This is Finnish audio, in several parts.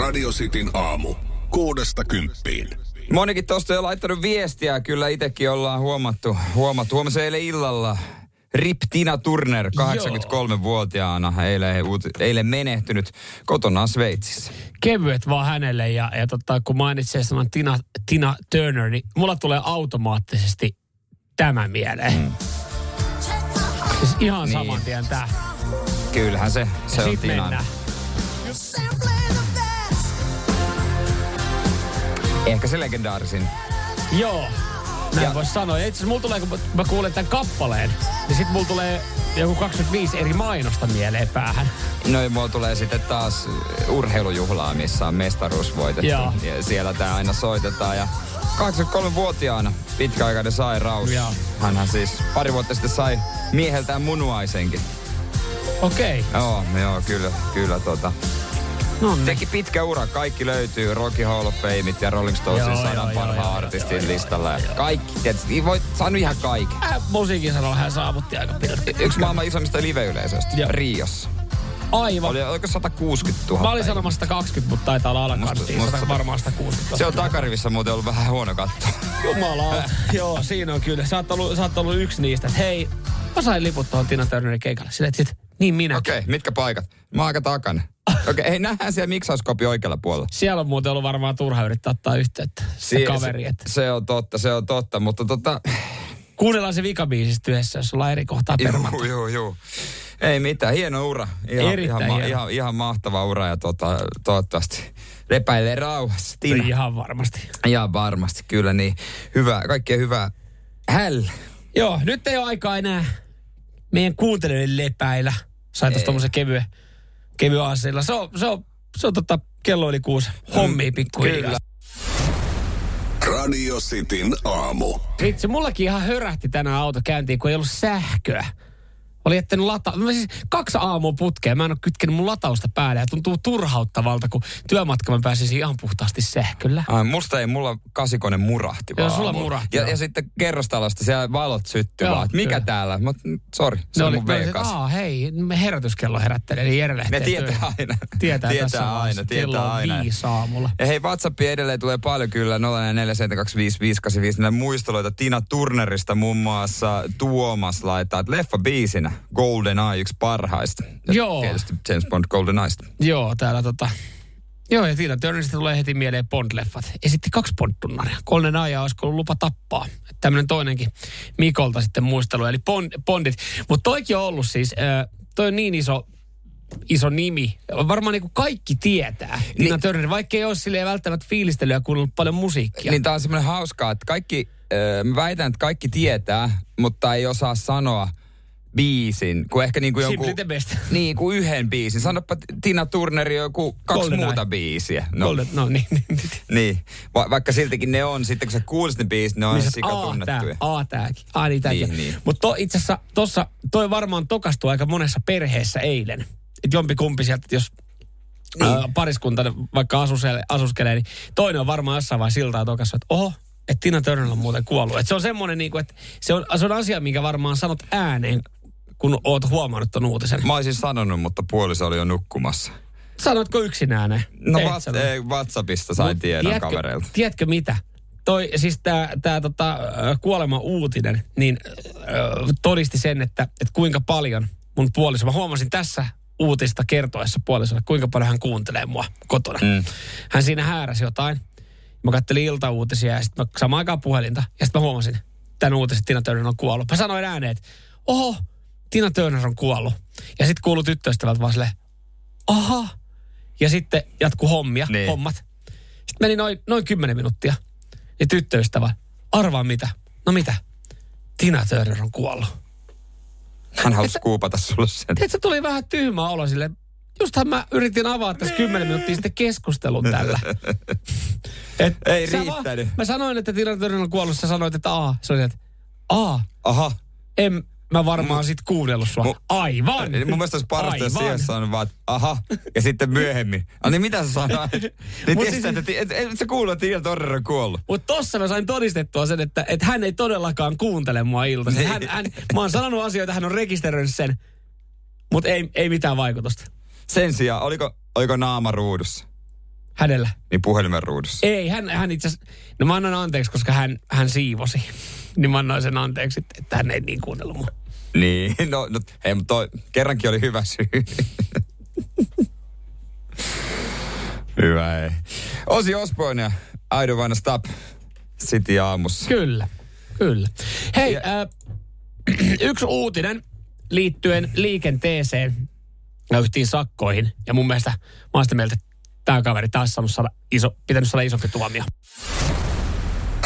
Radio Cityn aamu. Kuudesta kymppiin. Monikin tuosta jo laittanut viestiä, kyllä itsekin ollaan huomattu. huomattu. Huomasin eilen illalla Rip Tina Turner, 83-vuotiaana, eilen, eilen menehtynyt kotonaan Sveitsissä. Kevyet vaan hänelle ja, ja tota, kun mainitsee sanan Tina, Tina Turner, niin mulla tulee automaattisesti tämä mieleen. Mm. Siis ihan niin. saman tien tää. Kyllähän se, se on Tina. Mennään. Ehkä se legendaarisin. Joo, näin ja... voisi sanoa. Ja itse asiassa mulla tulee, kun mä kuulen tämän kappaleen, niin sit mulla tulee joku 25 eri mainosta mieleen päähän. No ja mulla tulee sitten taas urheilujuhlaa, missä on mestaruus voitettu. Joo. Ja siellä tää aina soitetaan. Ja 83-vuotiaana pitkäaikainen sairaus. Joo. Hänhän siis pari vuotta sitten sai mieheltään munuaisenkin. Okei. Okay. Joo, joo, kyllä, kyllä tota. No niin. Teki pitkä ura. Kaikki löytyy Rocky Hall of Fameit ja Rolling Stonesin sadan parhaan artistin listalla. Joo. Kaikki, tietysti, voi saanut ihan kaiken. Äh, musiikin sanoa hän saavutti aika pitkälti. Yksi maailman isommista live-yleisöistä. Riossa. Aivan. Oli, oliko 160 000? Mä olin sanomassa 120, mutta taitaa olla alakanttiin. Musta, varmaan 160 Se on takarivissä muuten ollut vähän huono katto. Jumala. Joo, siinä on kyllä. Sä oot ollut, sä oot ollut yksi niistä. Hei, mä sain liput tuohon Tina Turnerin keikalle. Sille, sit, niin minä. Okei, okay, mitkä paikat? Mä oon aika takana. Okei, okay, hei nähdään siellä miksauskopi oikealla puolella. Siellä on muuten ollut varmaan turha yrittää ottaa yhteyttä. Se kaveri. Että... Se, se, on totta, se on totta, mutta tota... Kuunnellaan se vikabiisistä yhdessä, jos ollaan eri kohtaa. Joo, joo, joo. Ei mitään, hieno ura. Ihan, Erittäin ihan, hieno. ihan, ihan mahtava ura ja tota, toivottavasti lepäilee rauhassa. Tina. Ihan varmasti. Ihan varmasti, kyllä niin. Hyvä, kaikkea hyvää. Häl. Joo, nyt ei ole aikaa enää meidän kuuntelijoiden lepäillä. Sain tuossa tommosen kevyen, kevyen asilla. Se on, se on, se on tota, kello oli kuusi. Hommi mm, pikkuhiljaa. Radio Cityn aamu. Itse mullakin ihan hörähti tänään auto käyntiin, kun ei ollut sähköä. Oli jättänyt lata... Mä siis kaksi aamua putkeen. Mä en ole kytkenyt mun latausta päälle ja tuntuu turhauttavalta, kun työmatka mä pääsisin ihan puhtaasti sähköllä. Ai, musta ei, mulla kasikone murahti vaan. Joo, sulla murahti. Ja, ja, sitten kerrostalosta siellä valot syttyy vaan, että mikä täällä? Mä, sori, se no, on mun v Aa, hei, herätyskello herättelee, eli Jere Ne tietää aina. Tietää, tietää aina, tietää kello on aina. viisi aamulla. Ja hei, WhatsAppi edelleen tulee paljon kyllä, 04725585 muisteloita Tina Turnerista muun muassa Tuomas laittaa, että leffa biisinä Golden Eye, yksi parhaista. Ja Joo. Tietysti James Bond Golden Eyeista. Joo, täällä tota... Joo, ja Tina Turnerista tulee heti mieleen Bond-leffat. Esitti kaksi Bond-tunnaria. Golden Eye olisi ollut lupa tappaa. Tämmöinen toinenkin Mikolta sitten muistelu, eli Bond, Bondit. Mutta toikin on ollut siis, äh, toi on niin iso iso nimi. Varmaan niin kuin kaikki tietää Tina niin, Turner, vaikka ei ole silleen välttämättä fiilistelyä kuunnellut paljon musiikkia. Niin tämä on semmoinen hauskaa, että kaikki, äh, mä väitän, että kaikki tietää, mutta ei osaa sanoa – biisin, kuin ehkä niin kuin jonkun... Simply the best. Niin, kuin yhden biisin. Sanoppa Tina Turneri joku kaksi Golden muuta Eye. biisiä. No, Golden, no niin. niin, niin. niin. Va- vaikka siltikin ne on, sitten kun sä kuulisit ne biisit, ne on niin, sika tunnettuja. A tääkin. A niin tääkin. Niin, niin. Mutta itse asiassa tossa, toi varmaan tokastui aika monessa perheessä eilen. Että jompi kumpi sieltä, jos niin. ää, pariskunta vaikka asuskelee, asuskelee, niin toinen on varmaan jossain vaiheessa siltaa tokassa, että oho, että Tina Turner on muuten kuollut. Et se on semmoinen, niin kuin, että se on, se on asia, minkä varmaan sanot ääneen kun oot huomannut ton uutisen? Mä olisin sanonut, mutta puoliso oli jo nukkumassa. Sanotko yksin ääneen? No what, ei, WhatsAppista sain Mut tiedon tiedätkö, kavereilta. Tiedätkö mitä? Toi, siis tää, tää tota, kuolema uutinen, niin äh, todisti sen, että, että kuinka paljon mun puoliso, mä huomasin tässä uutista kertoessa puolisolle, kuinka paljon hän kuuntelee mua kotona. Mm. Hän siinä hääräsi jotain. Mä kattelin iltauutisia ja sitten samaan aikaan puhelinta. Ja sitten mä huomasin, tämän uutisen Tina Turner on kuollut. Mä sanoin ääneen, että oho, Tina Turner on kuollut. Ja sitten kuuluu tyttöystävät vaan silleen, aha. Ja sitten jatku hommia, niin. hommat. Sitten meni noin, noin 10 minuuttia. Ja tyttöystävä, arvaa mitä? No mitä? Tina Turner on kuollut. Hän halusi kuupata sulle sen. Et se tuli vähän tyhmä olo sille. Justhan mä yritin avata tässä 10 minuuttia sitten keskustelun tällä. Et Ei riittänyt. mä sanoin, että Tina Turner on kuollut. Sä sanoit, että aa. Se oli, että aa. Aha. En, mä varmaan sit kuunnellut sua. Mu, Aivan! Mun mielestä olisi parasta, jos siihen sanoo vaan, aha, ja sitten myöhemmin. Ah niin mitä sä sanoit? niin Mut siis, että et, et, sä kuulet, että Ian Torrer on kuollut. Mutta tossa mä sain todistettua sen, että, että hän ei todellakaan kuuntele mua iltaisin. Hän, hän, mä oon sanonut asioita, hän on rekisteröinyt sen, mutta ei, ei mitään vaikutusta. Sen sijaan, oliko, oliko naama ruudussa? Hänellä. Niin puhelimen ruudussa. Ei, hän, hän itse no mä annan anteeksi, koska hän, hän siivosi. niin mä annoin sen anteeksi, että hän ei niin kuunnellut mua. Niin, no, no hei, mutta toi, kerrankin oli hyvä syy. hyvä ei. Osi Osborne ja I don't wanna stop City aamussa. Kyllä, kyllä. Hei, ja... äh, yksi uutinen liittyen liikenteeseen ja yhtiin sakkoihin. Ja mun mielestä mä oon sitä mieltä, että tämä kaveri taas saanut saada iso, pitänyt saada isompi tuomio.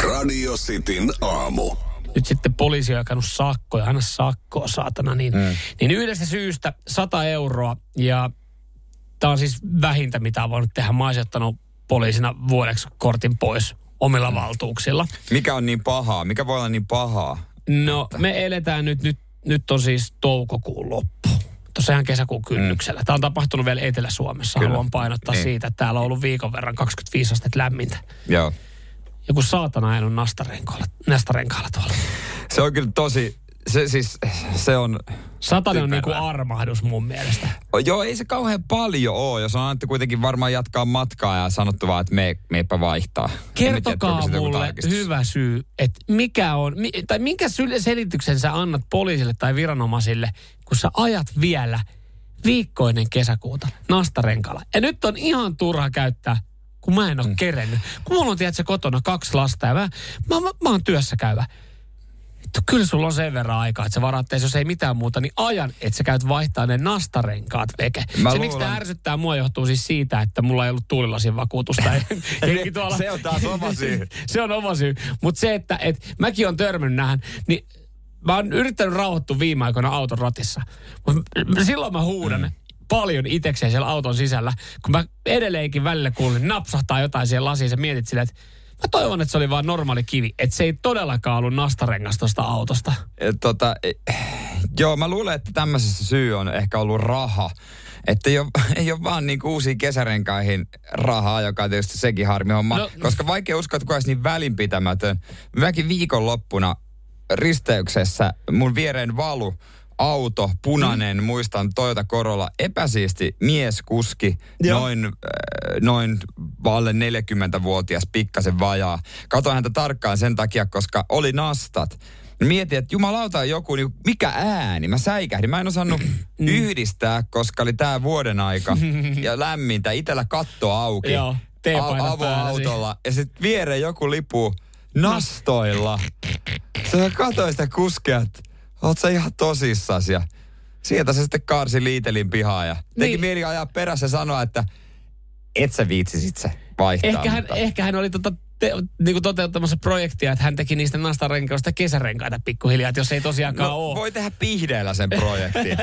Radio Cityn aamu. Nyt sitten poliisi on jakanut sakkoja, aina sakkoa saatana, niin, mm. niin yhdestä syystä 100 euroa ja tämä on siis vähintä, mitä on voinut tehdä. Mä ottanut poliisina vuodeksi kortin pois omilla mm. valtuuksilla. Mikä on niin pahaa? Mikä voi olla niin pahaa? No, että... me eletään nyt, nyt, nyt on siis toukokuun loppu tuossa ihan kesäkuun kynnyksellä. Mm. Tämä on tapahtunut vielä Etelä-Suomessa. Kyllä. Haluan painottaa niin. siitä, että täällä on ollut viikon verran 25 astetta lämmintä. Joo. Joku saatana ajanut nastarenkaalla, nastarenkaalla tuolla. Se on kyllä tosi, se siis, se on... Satanen on niinku armahdus mun mielestä. Joo, ei se kauhean paljon ole, jos on annettu kuitenkin varmaan jatkaa matkaa ja sanottu vaan, että me, meipä vaihtaa. Kertokaa tiedä, mulle hyvä syy, että mikä on, tai minkä selityksen sä annat poliisille tai viranomaisille, kun sä ajat vielä viikkoinen kesäkuuta nastarenkalla. Ja nyt on ihan turha käyttää kun mä en ole mm. kerennyt. Kun mulla on, tiedätkö, kotona kaksi lasta ja mä, mä, mä, mä oon työssä käyvä kyllä sulla on sen verran aikaa, että sä varattees, jos ei mitään muuta, niin ajan, että sä käyt vaihtaa ne nastarenkaat veke. Mä se, luulen... miksi tämä ärsyttää mua, johtuu siis siitä, että mulla ei ollut tuulilasin vakuutusta. tuolla... se on taas oma syy. se on oma syy. Mutta se, että et, mäkin on törmännyt nähän, niin mä oon yrittänyt rauhoittua viime aikoina auton ratissa. Mutta silloin mä huudan. Mm paljon itekseen siellä auton sisällä, kun mä edelleenkin välillä kuulin, napsahtaa jotain siihen lasiin, ja mietit silleen, että Mä toivon, että se oli vain normaali kivi. Että se ei todellakaan ollut nastarengas tuosta autosta. Et, tota, e, joo, mä luulen, että tämmöisessä syy on ehkä ollut raha. Että ei ole, ei ole vaan niin uusiin kesärenkaihin rahaa, joka on tietysti sekin harmi homma. No, koska vaikea uskoa, että olisi niin välinpitämätön. Mäkin viikonloppuna risteyksessä mun viereen valu auto, punainen, mm. muistan Toyota Corolla, epäsiisti mieskuski, Joo. noin, äh, noin valle 40-vuotias, pikkasen vajaa. Katoin häntä tarkkaan sen takia, koska oli nastat. Mietin, että jumalauta joku, niin mikä ääni? Mä säikähdin. Mä en osannut mm. yhdistää, koska oli tää vuoden aika ja lämmintä. Itellä katto auki. Joo, A- avoautolla. Ja sitten viereen joku lipu nastoilla. Sä katsoin sitä kuskea, että oot sä ihan tosissas ja sieltä se sitten kaarsi liitelin pihaa ja teki niin. mieli ajaa perässä ja sanoa, että et sä viitsisit se vaihtaa. Ehkä hän, ehkä hän oli tota te, niin toteuttamassa projektia, että hän teki niistä nastarenkaista kesärenkaita pikkuhiljaa, että jos ei tosiaankaan no, ole. Voi tehdä pihdeellä sen projektin.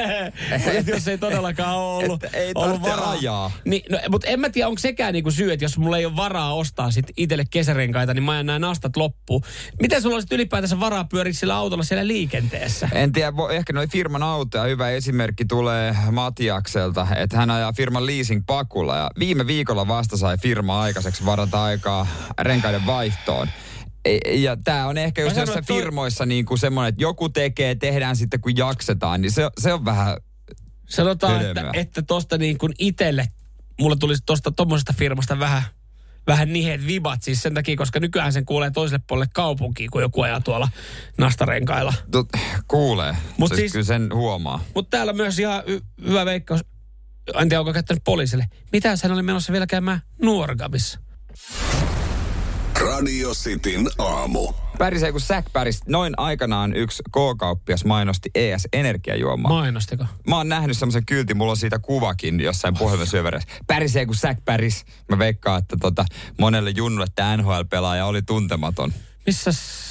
jos ei todellakaan ole ollut, et, ei ollut varaa. Ajaa. Niin, no, mutta en mä tiedä, onko sekään niinku syy, että jos mulla ei ole varaa ostaa sit itselle kesärenkaita, niin mä ajan nämä nastat loppuun. Miten sulla olisi ylipäätänsä varaa pyöriä sillä autolla siellä liikenteessä? En tiedä, ehkä noin firman autoja. Hyvä esimerkki tulee Matiakselta, että hän ajaa firman leasing pakulla. Ja viime viikolla vasta sai firma aikaiseksi varata aikaa renkaiden vaihtoon. E, ja tämä on ehkä just jossain toi... firmoissa niin kuin semmoinen, että joku tekee, tehdään sitten kun jaksetaan, niin se, se on vähän Sanotaan, että, että tosta niin kuin itelle, mulle tulisi tosta tommosesta firmasta vähän, vähän nihet vibat siis sen takia, koska nykyään sen kuulee toiselle puolelle kaupunkiin, kun joku ajaa tuolla nastarenkailla. Tot, kuulee, Mut siis, siis, kyllä sen huomaa. Mutta täällä myös ihan y- hyvä veikkaus, en tiedä onko käyttänyt poliisille. Mitä hän oli menossa vielä käymään Nuorgamissa? Radio Cityn aamu. Pärisee kuin säkpäris. Noin aikanaan yksi K-kauppias mainosti ES Energiajuomaa. Mainostiko? Mä oon nähnyt semmoisen kyltin, mulla on siitä kuvakin jossain puhelimen syöverässä. Pärisee kuin säkpäris. Mä veikkaan, että tota, monelle junnulle tämä NHL-pelaaja oli tuntematon. Missä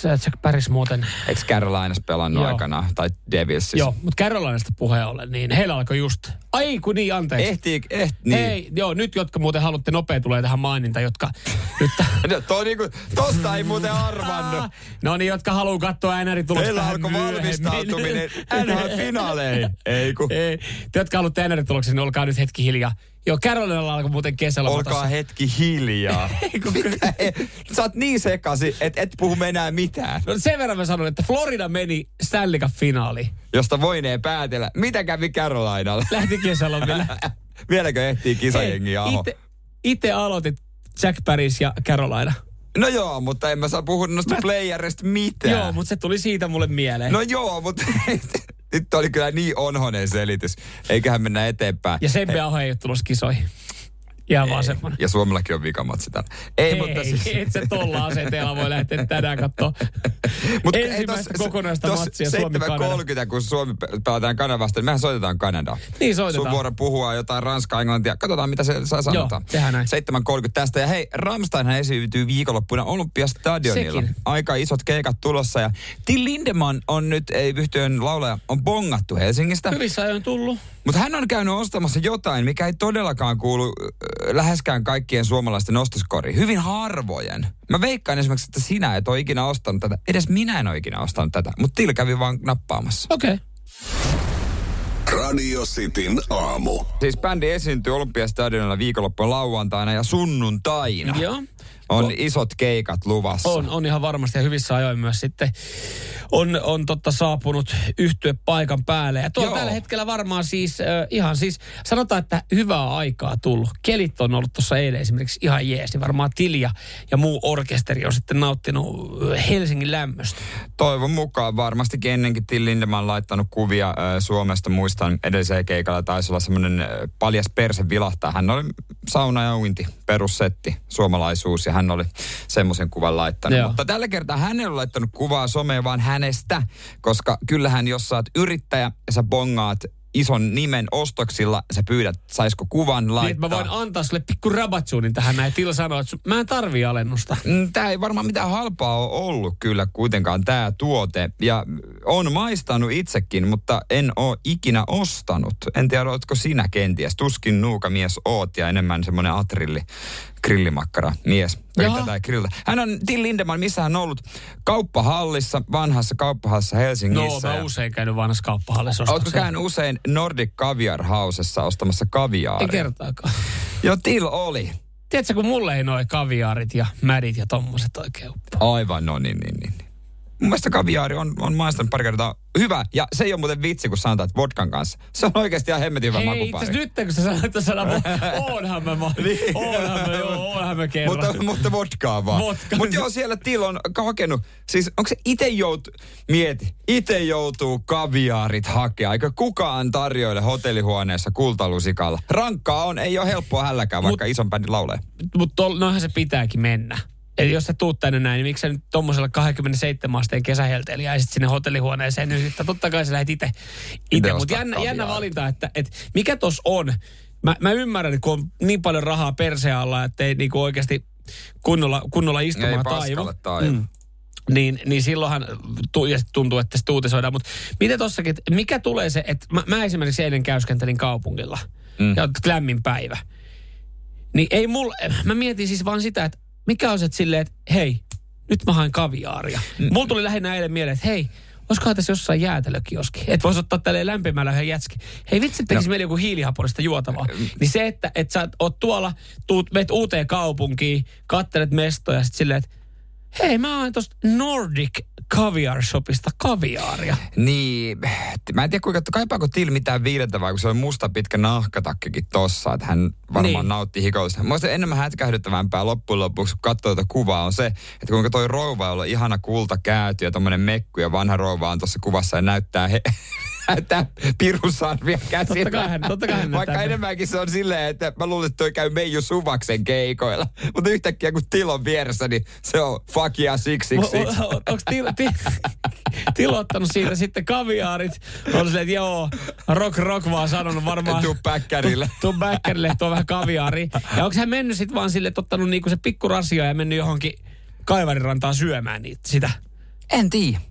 Jack Paris muuten? Eikö Carolinassa pelannut Joo. aikana? Tai Devilsissä? Joo, mutta Carolinasta puheen ollen, niin heillä alkoi just... Ai kun niin, anteeksi. Ehtii, eh, niin. Ei, joo, nyt jotka muuten haluatte nopea tulee tähän maininta, jotka... nyt... no, toi niinku, tosta ei muuten arvannut. no niin, jotka haluaa katsoa NR-tulosta Heillä alkoi valmistautuminen NHL-finaaleihin. Ei kun. Ei. Te, jotka haluatte NR-tuloksen, niin olkaa nyt hetki hiljaa. Joo, Carolinalla alkoi muuten kesällä. Olkaa hetki hiljaa. Sä oot niin sekasi, että et puhu enää mitään. No sen verran mä sanon, että Florida meni Stanley Cup-finaaliin. Josta voinee päätellä. Mitä kävi Carolinalla? Lähti kesälomille. Vieläkö ehtii kisajengi aho? Itse aloitit Jack Paris ja Carolina. No joo, mutta en mä saa puhua noista mä... playerista mitään. Joo, mutta se tuli siitä mulle mieleen. No joo, mutta nyt oli kyllä niin onhonen selitys. Eiköhän mennä eteenpäin. Ja Sempe Aho ei ole tulossa kisoihin. Ihan vaan semmoinen. Ja Suomellakin on vikamatsi tänne. Ei, Hei, mutta siis... et se tolla asenteella voi lähteä tänään katsoa Mut ensimmäistä tos, kokonaista tos matsia Suomi 7.30, kun Suomi pelataan Kanadasta, niin mehän soitetaan Kanadaa. Niin soitetaan. Sun vuoro puhua jotain Ranskaa, Englantia. Katsotaan, mitä se saa sanotaan. Joo, näin. 7.30 tästä. Ja hei, Ramsteinhan esiintyy viikonloppuna Olympiastadionilla. Sekin. Aika isot keikat tulossa. Ja Till Lindemann on nyt, ei yhtiön laulaja, on bongattu Helsingistä. Hyvissä ajoin tullut. Mutta hän on käynyt ostamassa jotain, mikä ei todellakaan kuulu läheskään kaikkien suomalaisten ostoskoriin. Hyvin harvojen. Mä veikkaan esimerkiksi, että sinä et ole ikinä ostanut tätä. Edes minä en ole ikinä ostanut tätä. Mutta Til kävi vaan nappaamassa. Okei. Okay. Radio Cityn aamu. Siis bändi esiintyy Olympiastadionilla viikonloppujen lauantaina ja sunnuntaina. Joo on isot keikat luvassa. On, on ihan varmasti ja hyvissä ajoin myös sitten on, on totta saapunut yhtyä paikan päälle. Ja tuo tällä hetkellä varmaan siis äh, ihan siis, sanotaan, että hyvää aikaa tullut. Kelit on ollut tuossa eilen esimerkiksi ihan jees, niin varmaan Tilja ja muu orkesteri on sitten nauttinut Helsingin lämmöstä. Toivon mukaan varmasti ennenkin Till Lindemann laittanut kuvia äh, Suomesta. Muistan edellisellä keikalla taisi olla semmoinen äh, paljas perse vilahtaa. Hän oli sauna ja uinti, perussetti, suomalaisuus ja hän hän oli semmoisen kuvan laittanut. Joo. Mutta tällä kertaa hän ei ole laittanut kuvaa someen, vaan hänestä, koska kyllähän jos sä oot yrittäjä ja sä bongaat ison nimen ostoksilla, sä pyydät, saisiko kuvan laittaa. Niin, mä voin antaa sulle pikku rabatsuunin tähän näin. Tila sanoo, että mä en tarvii alennusta. Mm, tää ei varmaan mitään halpaa ole ollut kyllä kuitenkaan tämä tuote. Ja on maistanut itsekin, mutta en ole ikinä ostanut. En tiedä, oletko sinä kenties. Tuskin nuukamies oot ja enemmän semmoinen atrilli grillimakkara mies. Grillata. Hän on Till Lindemann, missä hän on ollut kauppahallissa, vanhassa kauppahallissa Helsingissä. No, mä usein käynyt vanhassa kauppahallissa Oletko käynyt usein Nordic Caviar Housessa ostamassa kaviaaria? Ei kertaakaan. Joo, Till oli. Tiedätkö, kun mulle ei noin kaviaarit ja mädit ja tommoset oikein Aivan, no niin, niin, niin. Mun mielestä kaviaari on, on maistanut pari kertaa hyvä. Ja se ei ole muuten vitsi, kun sanotaan, että vodkan kanssa. Se on oikeasti ihan hemmetin hyvä Hei, itse nyt kun sä sanoit, että sana, oonhan mä, niin. oonhan mä, joo, oonhan mä kerran. mutta, mutta vodkaa vaan. Vodka. Mutta joo, siellä Til on hakenut, siis onko se itse jout, mieti, itse joutuu kaviaarit hakea, eikä kukaan tarjoile hotellihuoneessa kultalusikalla. Rankkaa on, ei ole helppoa hälläkään, vaikka Mut, ison bändin laulee. Mutta noinhan se pitääkin mennä. Eli jos sä tuut tänne näin, niin miksi sä nyt tuommoisella 27 asteen kesähelteellä jäisit sinne hotellihuoneeseen nyt, että totta kai sä lähdet itse. Itse, mutta jännä, jännä valinta, että, että mikä tos on. Mä, mä ymmärrän, että kun on niin paljon rahaa perseen alla, että ei niinku oikeasti kunnolla, kunnolla istumaan taivu. Mm. Niin, niin silloinhan tuntuu, että sitä uutisoidaan. Mutta miten tossakin, mikä tulee se, että mä, mä esimerkiksi eilen käyskentelin kaupungilla. Mm. Ja lämmin päivä. Niin ei mulla, mä mietin siis vaan sitä, että mikä on se, että silleen, että hei, nyt mä haen kaviaaria. Mm. Mulla tuli lähinnä eilen mieleen, että hei, olisikohan tässä jossain jäätelökioski. Että voisi ottaa tälleen lämpimällä yhden jätski. Hei vitsi, tekisi no. meillä joku hiilihaporista juotavaa. Mm. Niin se, että, että sä oot tuolla, tuut, meet uuteen kaupunkiin, kattelet mestoja ja sitten silleen, että hei mä oon tuosta Nordic Caviar Shopista kaviaaria. Niin, mä en tiedä kuinka, kaipaako Til mitään viilentävää, kun se on musta pitkä nahkatakkikin tossa, että hän varmaan niin. nautti hikoista. Mä enemmän hätkähdyttävämpää loppujen lopuksi, kun katsoo tätä kuvaa, on se, että kuinka toi rouva on ihana kulta käyty ja tommonen mekku ja vanha rouva on tuossa kuvassa ja näyttää he, näyttää pirusarvia käsillä. Totta kai hän, totta kai hän Vaikka enemmänkin se on silleen, että mä luulen, että toi käy Meiju Suvaksen keikoilla. Mutta yhtäkkiä kun Tilon vieressä, niin se on fuck yeah, six, six, six. Onko til, til, Tilo ottanut siitä sitten kaviaarit? On silleen, että joo, rock rock vaan sanonut varmaan. Tuu päkkärille. Tuu päkkärille, tuo vähän kaviaari. Ja onko hän mennyt sitten vaan sille, että ottanut niinku se pikku rasia ja mennyt johonkin kaivarirantaan syömään niitä, sitä? En tiedä.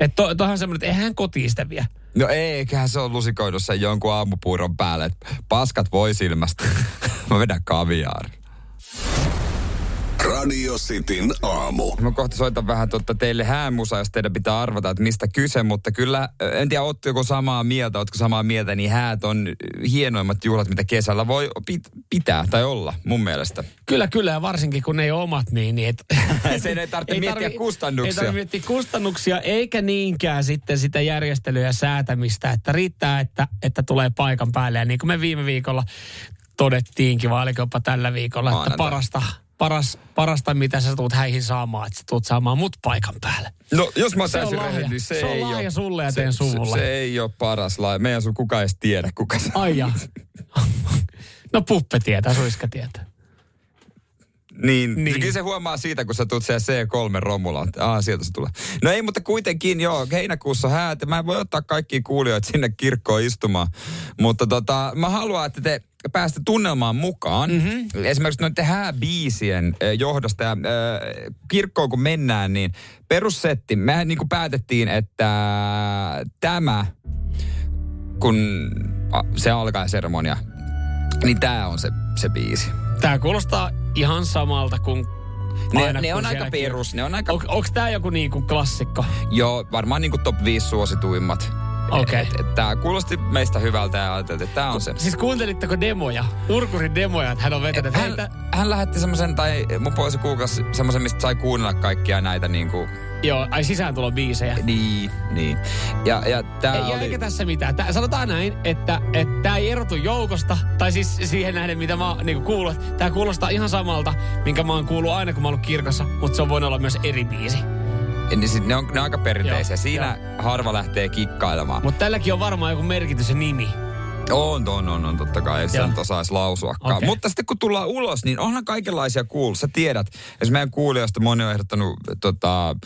Että to, tohan semmoinen, että eihän kotiin sitä vie. No eiköhän se on lusikoinut sen jonkun aamupuuron päälle, paskat voi silmästä. Mä vedän kaviaari. Radio Cityn aamu. Mä kohta soitan vähän totta teille häämusa, jos teidän pitää arvata, että mistä kyse, mutta kyllä, en tiedä, ootko joko samaa mieltä, ootko samaa mieltä, niin häät on hienoimmat juhlat, mitä kesällä voi pit- pitää tai olla, mun mielestä. Kyllä, kyllä, ja varsinkin kun ne ei ole omat, niin... niin et, Sen ei tarvitse ei miettiä tarvi, kustannuksia. Ei tarvitse miettiä kustannuksia, eikä niinkään sitten sitä järjestelyä ja säätämistä, että riittää, että, että tulee paikan päälle. Ja niin kuin me viime viikolla todettiinkin, vai oliko jopa tällä viikolla, että parasta, paras, parasta, mitä sä tuut häihin saamaan, että sä tuut saamaan mut paikan päälle. No, jos mä täysin rehellinen, niin se, Se on ei ole, sulle ja se, suvulle. Se, se, ei ole paras lahja. Meidän sun kukaan edes tiedä, kuka se Ai ja. No puppe tietää, suiska tietää. Niin, Niin. Kyllä se huomaa siitä, kun sä tulet siellä C3-romulaan. että Aa, sieltä se tulee. No ei, mutta kuitenkin joo, heinäkuussa häät. Mä en voi ottaa kaikkia kuulijoita sinne kirkkoon istumaan. Mutta tota, mä haluan, että te päästä tunnelmaan mukaan. Mm-hmm. Esimerkiksi noiden hääbiisien johdosta. Ja, äh, kirkkoon kun mennään, niin perussetti. Mehän niin kuin päätettiin, että tämä, kun se alkaa seremonia, niin tämä on se, se biisi. Tää kuulostaa ihan samalta kuin Ne, aina, ne on aika perus, ne on aika... On, onko tää joku niinku klassikko? Joo, varmaan niinku top 5 suosituimmat. Okei. Et- et Tää kuulosti meistä hyvältä ja ajateltiin, että tää on se. Siis kuuntelitteko demoja? Urkurin demoja, että hän on vetänyt. että Hän, heitä, hän lähetti semmoisen, tai mun poisi kuukausi semmoisen, mistä sai kuunnella kaikkia näitä niinku, joo, ai sisääntulobiisejä. niin, niin. Ja, ja tää Ei, oli... eikä tässä mitään. Tää, sanotaan näin, että että tämä ei erotu joukosta, tai siis siihen nähden, mitä mä niinku kuullut. Tämä kuulostaa ihan samalta, minkä mä oon kuullut aina, kun mä oon ollut kirkossa, mutta se on voinut olla myös eri biisi. Niin sit ne, on, ne on aika perinteisiä. Joo, Siinä harva lähtee kikkailemaan. Mutta tälläkin on varmaan joku merkitys ja nimi. On, on, on, on totta kai. Ei Joo. nyt osaisi lausuakaan. Okei. Mutta sitten kun tullaan ulos, niin onhan kaikenlaisia kuul. Sä tiedät, jos meidän kuulijoista moni on ehdottanut tota,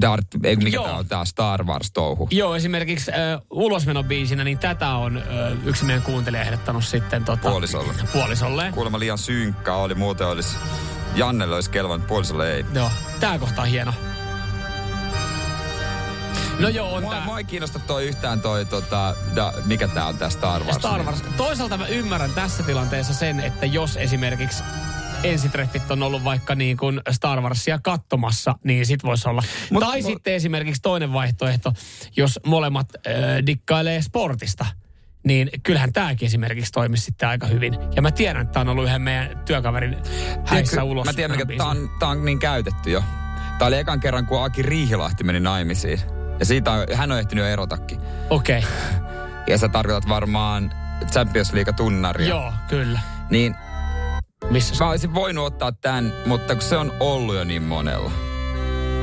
Dart, ei mikä Joo. tää on, tää Star Wars-touhu. Joo, esimerkiksi äh, ulosmenobiisinä, niin tätä on äh, yksi meidän kuuntelija ehdottanut sitten tota, Puolisolle. puolisolleen. Kuulemma liian synkkä oli, muuten olisi, Jannelle olisi kelvannut, puolisolle ei. Joo, tää kohta on hieno. No joo, on Mua, tää. mua ei kiinnosta toi yhtään toi, tota, da, mikä tää on tää Star Wars. Star Wars. Toisaalta mä ymmärrän tässä tilanteessa sen, että jos esimerkiksi ensitreffit on ollut vaikka niin kuin Star Warsia katsomassa, niin sit voisi olla. Mut- tai mut- sitten esimerkiksi toinen vaihtoehto, jos molemmat äh, dikkailee sportista, niin kyllähän tämäkin esimerkiksi toimisi sitten aika hyvin. Ja mä tiedän, että tämä on ollut yhden meidän työkaverin häissä Tiedätkö, ulos. Mä tiedän, biisi. tää on, tää on niin käytetty jo. Tää oli ekan kerran, kun Aki Riihilahti meni naimisiin. Ja siitä on, hän on ehtinyt jo erotakin. Okei, okay. Ja sä tarkoitat varmaan Champions League-tunnaria. joo, kyllä. Niin Missä? mä olisin voinut ottaa tämän, mutta kun se on ollut jo niin monella.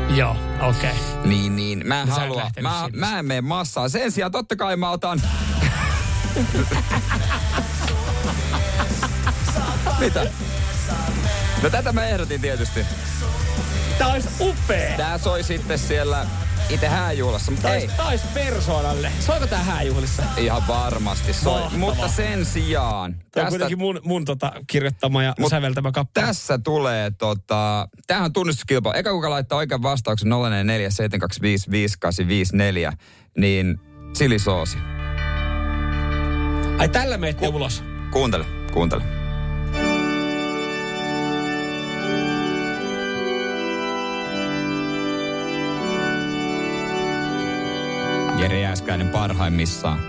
Joo, okei. Okay. Niin, niin. Mä en et halua. Mä, sinne. mä en mene massaan. Sen sijaan totta kai mä otan... Mitä? No tätä mä ehdotin tietysti. Tää olisi upea. Tää soi sitten siellä itse hääjuhlassa, mutta ei. Tais, tais persoonalle. Soiko tää hääjuhlissa? Ihan varmasti soi. Mahtavaa. Mutta sen sijaan... Tämä on Tästä, kuitenkin mun, mun tota, kirjoittama ja Mut säveltämä kappale. tässä tulee tota... Tämähän on tunnistuskilpailu. Eka kuka laittaa oikean vastauksen 044 725 5854, niin chilisoosi. Ai tällä meitte ulos. Kuuntele, kuuntele. Jere Jääskäinen parhaimmissaan.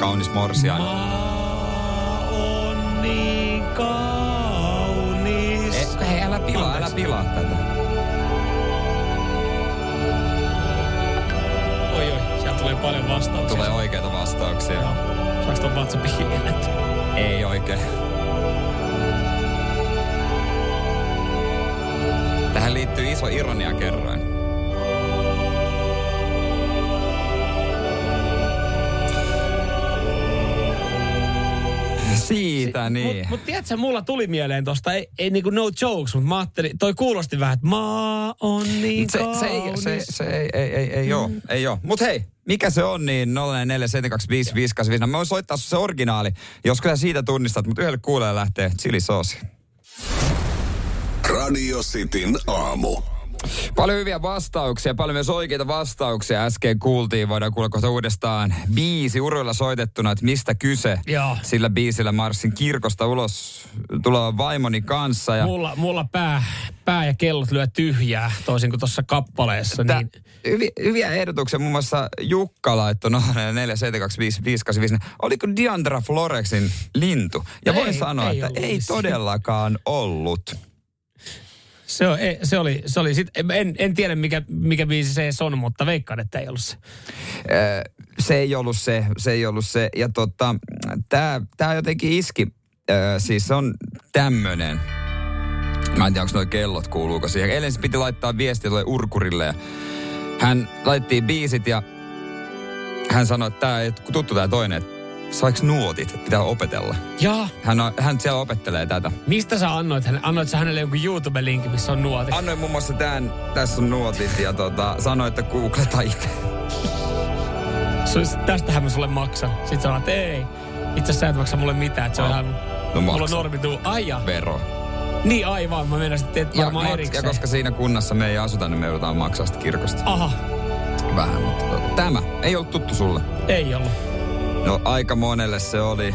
Kaunis morsiainen. Maa on niin kaunis. Eh, hei, älä pilaa, älä pilaa tätä. Oi oi, sieltä tulee paljon vastauksia. Tulee oikeita vastauksia. Joo. Saaks ton WhatsAppin? Ei oikein. Tähän liittyy iso ironia kerroin. Siitä niin. Mut, mut tiedätkö, mulla tuli mieleen tosta, ei, ei niinku no jokes, mutta mä ajattelin, toi kuulosti vähän, että maa on niin se, se, ei, se, se ei, ei, ei, ei oo, ei oo. Mut hei, mikä se on niin 0472555. No, mä voin soittaa se originaali, jos kyllä siitä tunnistat, mutta yhdelle kuulee lähtee chilisoosi. Radio Cityn aamu. Paljon hyviä vastauksia, paljon myös oikeita vastauksia äsken kuultiin. Voidaan kuulla kohta uudestaan biisi uruilla soitettuna, että mistä kyse. Joo. Sillä biisillä marssin kirkosta ulos tulla vaimoni kanssa. Ja Mulla, mulla pää, pää ja kellot lyö tyhjää, toisin kuin tuossa kappaleessa. Tää, Niin, hyviä, hyviä ehdotuksia, muun muassa Jukka laittoi 0472558. Oliko Diandra Florexin lintu? Ja Ei, voin sanoa, ei että ei todellakaan ollut. Se, on, se oli, se oli sit, en, en tiedä mikä, mikä biisi se on, mutta veikkaan, että ei ollut se. Ö, se ei ollut se, se ei ollut se. Ja tota, tää, tää jotenkin iski, Ö, siis on tämmönen. Mä en tiedä, onko noi kellot kuuluuko siihen. Eilen piti laittaa viestiä tuolle Urkurille ja hän laitti biisit ja hän sanoi, että tämä ei tuttu tämä toinen, että saiko nuotit, pitää opetella. Jaa. Hän, on, hän siellä opettelee tätä. Mistä sä annoit hänelle? Annoit sä hänelle jonkun YouTube-linkin, missä on nuotit? Annoin muun muassa tämän, tässä on nuotit ja tota, sanoi, että googleta itse. Tästähän mä sulle maksan. Sitten sanoit, että ei. Itse asiassa sä et maksa mulle mitään, että se on ihan... No mulla on. Aija. Vero. Niin aivan, mä menen sitten varmaan ja, erikseen. Ja koska siinä kunnassa me ei asuta, niin me joudutaan maksaa sitä kirkosta. Aha. Vähän, mutta tota, tämä ei ollut tuttu sulle. Ei ollut. No aika monelle se oli.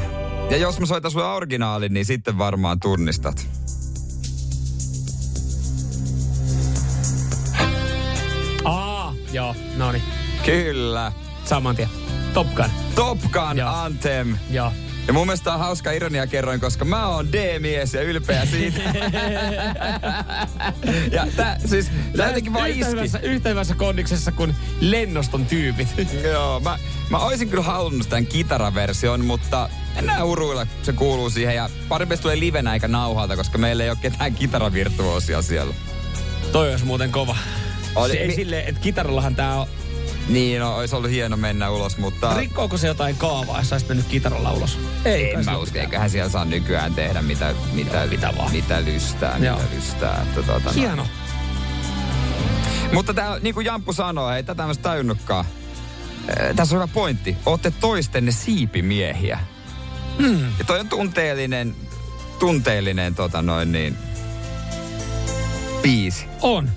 Ja jos mä soitan sulle originaalin, niin sitten varmaan tunnistat. Aa, joo, no niin. Kyllä. Saman tien. Top Gun. Top Gun joo. Anthem. Joo. Ja mun mielestä on hauska ironia kerroin, koska mä oon D-mies ja ylpeä siitä. ja tää, siis, tää jotenkin vaan yhtä Hyvässä, yhtä hyvässä kondiksessa kuin lennoston tyypit. Joo, mä, mä oisin kyllä halunnut tämän kitaraversion, mutta enää uruilla se kuuluu siihen. Ja parempi tulee livenä eikä nauhalta, koska meillä ei ole ketään kitaravirtuosia siellä. Toi olisi muuten kova. Oli, se ei mi- silleen, että kitarallahan tää on niin, no, olisi ollut hieno mennä ulos, mutta... Rikkooko se jotain kaavaa, jos olisit mennyt kitaralla ulos? Ei, en mä usko, eiköhän siellä saa nykyään tehdä mitä, mitä, Joo, mitä, vaan. mitä lystää, Joo. mitä lystää. Että, tuota, hieno. No. Mutta tää, niin kuin Jamppu sanoi, ei tätä mä tajunnutkaan. Tässä on hyvä pointti. Ootte toistenne siipimiehiä. Hmm. Ja toi on tunteellinen, tunteellinen tota noin niin, biisi. On.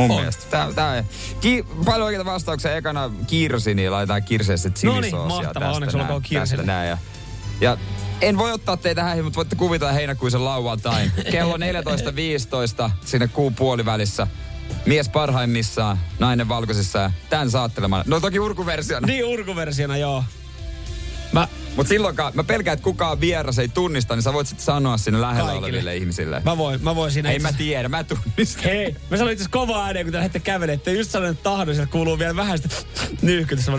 Mun on. mielestä. Tää, tää, ki, paljon oikeita vastauksia. Ekana Kirsi, niin laitetaan Kirseessä chilisoosia no niin, mahtavaa. Onneksi olkoon Kirsille. Näin. Ja, ja en voi ottaa teitä häihin, mutta voitte kuvitella heinäkuisen lauantain. Kello 14.15 sinne kuun puolivälissä. Mies parhaimmissaan, nainen valkoisissa ja tämän saattelemaan. No toki urkuversiona. Niin, urkuversiona, joo. Mä, Mut silloinkaan, mä pelkään, että kukaan vieras ei tunnista, niin sä voit sitten sanoa sinne lähellä Kaikille. oleville ihmisille. Mä voin, mä voin siinä. Ei mä tiedä, mä tunnistan. Hei, mä sanoin itse kova ääneen, kun te lähdette kävelemään, että just sanoin, että tahdon, sieltä kuuluu vielä vähän sitä nyyhkytystä.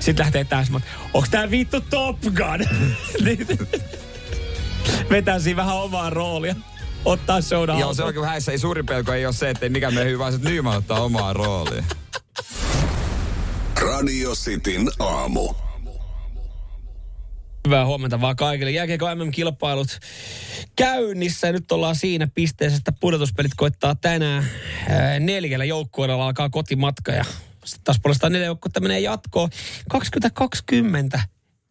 Sitten lähtee täsmät. Onks tää vittu Top Gun? Niin. Vetää siinä vähän omaa roolia ottaa soda Joo, se on kyllä häissä. Ei suurin pelko ei ole se, että mikä me hyvä, että Nyman ottaa omaa roolia. Radio Cityn aamu. Hyvää huomenta vaan kaikille. Jääkiekko MM-kilpailut käynnissä. Nyt ollaan siinä pisteessä, että pudotuspelit koittaa tänään. Neljällä joukkueella alkaa kotimatka ja sitten taas puolestaan neljä joukkuetta menee jatkoon. 2020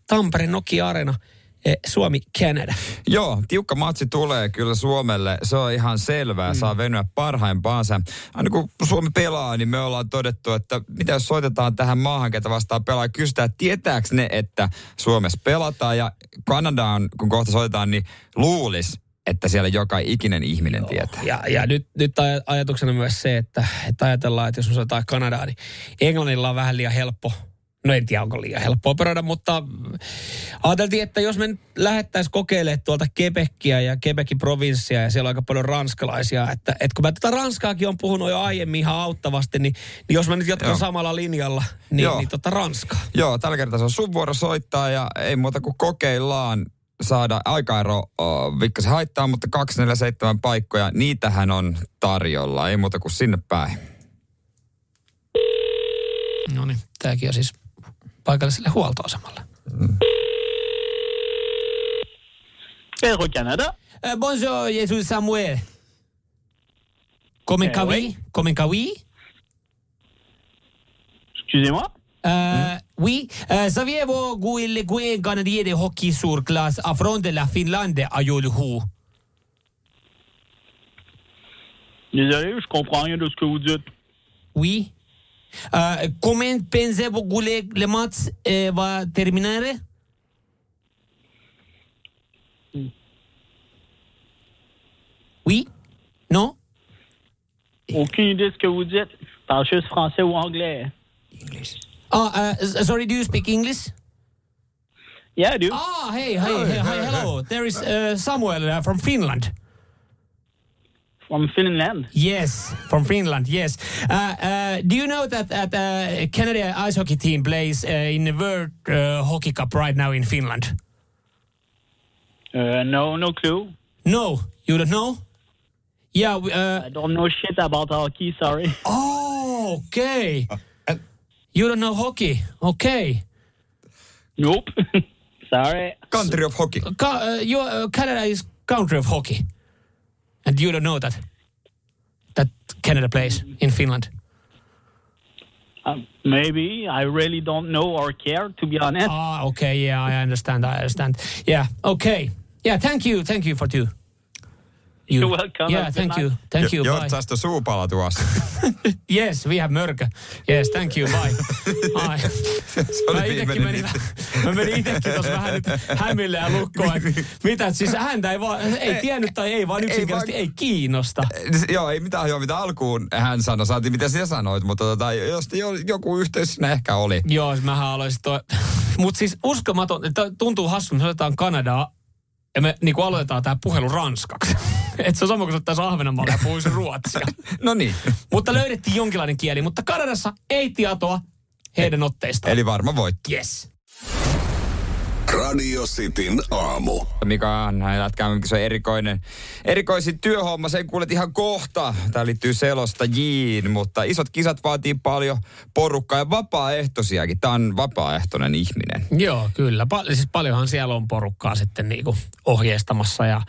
Tampere Nokia Arena – Eh, Suomi-Canada. Joo, tiukka matsi tulee kyllä Suomelle. Se on ihan selvää. Mm. Saa venyä parhaimpaansa. Aina kun Suomi pelaa, niin me ollaan todettu, että mitä jos soitetaan tähän maahan, ketä vastaan pelaa, kysytään, tietääkö ne, että Suomessa pelataan. Ja Kanadaan, kun kohta soitetaan, niin luulis, että siellä joka ikinen ihminen Joo. tietää. Ja, ja nyt, nyt ajatuksena myös se, että, että ajatellaan, että jos me soitetaan Kanadaan, niin Englannilla on vähän liian helppo No en tiedä, onko liian helppo operoida, mutta ajateltiin, että jos me lähettäisiin kokeilemaan tuolta Quebecia ja Quebecin provinssia ja siellä on aika paljon ranskalaisia, että, että kun mä tätä Ranskaakin on puhunut jo aiemmin ihan auttavasti, niin, niin jos mä nyt jatkan Joo. samalla linjalla, niin, Joo. niin tota Ranskaa. Joo, tällä kertaa se on sun vuoro soittaa ja ei muuta kuin kokeillaan saada aikaero vikka se haittaa, mutta 247 paikkoja, niitähän on tarjolla, ei muuta kuin sinne päin. No niin, tämäkin on siis paikalliselle huoltoasemalle. Mm. Canada. Uh, bonjour, Jesus Samuel. Comment eh, oui? Comment oui? Excusez-moi? Uh, oui, uh, saviez-vous que le canadien de hockey sur glace affronte la Finlande à Yolhu? Désolé, je comprends rien de ce que vous dites. Oui. Uh, comment pensez-vous que le match uh, va terminer? Oui? Non? Aucune idée de ce que vous dites. Je parle juste français ou anglais? English. Oh, uh, sorry, do you speak English? Yeah, I do. Ah, hey, hey, hey, hey hello. There is uh, Samuel uh, from Finland. From Finland? Yes, from Finland, yes. Uh, uh, do you know that, that uh, Canada ice hockey team plays uh, in the World uh, Hockey Cup right now in Finland? Uh, no, no clue. No, you don't know? Yeah, uh, I don't know shit about hockey, sorry. oh, okay. You don't know hockey. Okay. Nope. sorry. Country of hockey. Ka- uh, your, uh, Canada is country of hockey. And you don't know that. That Canada plays in Finland. Um, maybe. I really don't know or care, to be honest. Ah, okay. Yeah, I understand. I understand. Yeah, okay. Yeah, thank you. Thank you for two. You. You're welcome. Yeah, thank you. Thank you. Joo, Bye. tästä suupala tuossa. Yes, we have mörkö. Yes, thank you. Bye. Ai. Se oli Mä itekin viimeinen menin, niitä. mä menin itekin tuossa vähän nyt hämille ja lukkoon. Mitä, siis häntä ei vaan, ei tiennyt tai ei vaan yksinkertaisesti ei, vaan- kiinnosta. Joo, ei mitään joo, mitä alkuun hän sanoi. Saatiin, mitä sinä sanoit, mutta tota, jos jo, joku yhteys siinä ehkä oli. Joo, mähän aloisin toi. Mutta siis uskomaton, että tuntuu hassun, me otetaan Kanadaa ja me niin aloitetaan tämä puhelu ranskaksi. Et se on sama kuin ottaisi Ahvenanmaalla ja puhuisi ruotsia. No niin. mutta löydettiin jonkinlainen kieli, mutta Kanadassa ei tietoa heidän otteistaan. Eli varma voitti. Yes. Radio Cityn aamu. Mikä on näin lätkää, se on erikoinen, erikoisin työhomma, sen kuulet ihan kohta. Tämä liittyy selostajiin, mutta isot kisat vaatii paljon porukkaa ja vapaaehtoisiakin. Tämä on vapaaehtoinen ihminen. Joo, kyllä. Pal- siis paljonhan siellä on porukkaa sitten niinku ohjeistamassa ja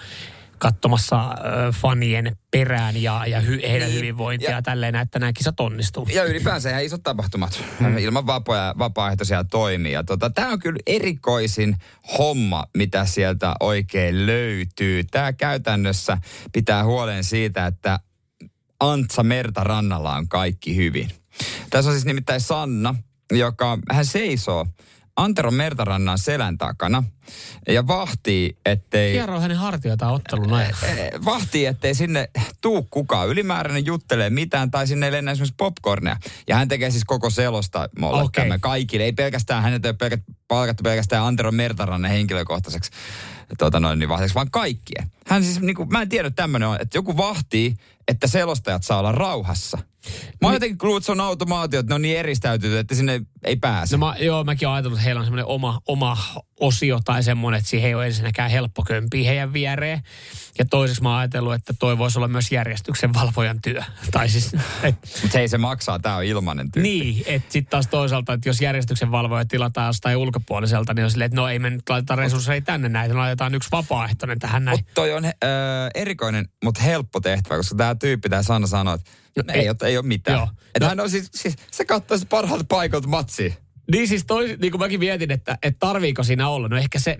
katsomassa äh, fanien perään ja, ja hy- heidän Niin, hyvinvointia ja, ja- tälleen, että nämä kisat onnistuu. Ja ylipäänsä ihan isot tapahtumat hmm. ilman vapaa, vapaaehtoisia toimia. Tota, Tämä on kyllä erikoisin homma, mitä sieltä oikein löytyy. Tämä käytännössä pitää huolen siitä, että Antsa Merta rannalla on kaikki hyvin. Tässä on siis nimittäin Sanna, joka hän seisoo Antero Mertarannan selän takana ja vahtii, ettei... Hieroo hänen hartioitaan ottelun ajan. Eh, vahtii, ettei sinne tuu kukaan ylimääräinen juttelee mitään tai sinne ei lennä esimerkiksi popcornia. Ja hän tekee siis koko selosta mulle okay. kaikille. Ei pelkästään, hänet ei ole pelkä, palkattu pelkästään Antero Mertaranne henkilökohtaiseksi tuota noin, niin vahtiseksi, vaan kaikkien. Hän siis, niin kuin, mä en tiedä, että tämmöinen on, että joku vahtii, että selostajat saa olla rauhassa. Mä oon jotenkin kuullut, että se on automaatio, että ne on niin eristäytynyt, että sinne ei pääse. No mä, joo, mäkin olen ajatellut, että heillä on semmoinen oma, oma osio tai semmoinen, että siihen ei ole ensinnäkään helppo kömpiä heidän viereen. Ja toiseksi mä oon ajatellut, että toi voisi olla myös järjestyksen valvojan työ. Tai siis, et, Mutta hei, se maksaa, tää on ilmanen tyyppi. niin, että sitten taas toisaalta, että jos järjestyksen valvoja tilataan jostain ulkopuoliselta, niin on silleen, että no ei me nyt laiteta resursseja tänne näitä, me laitetaan yksi vapaaehtoinen tähän näin. Mutta toi on äh, erikoinen, mutta helppo tehtävä, koska tämä tyyppi, tämä Sanna sanoi, että No ei, ei- ole, ei ole mitään. Joo. Että No- hän on siis, siis se katsoo sitä parhaalta paikalta matsia. Niin siis toi, niin kuin mäkin mietin, että, että tarviiko siinä olla. No ehkä se,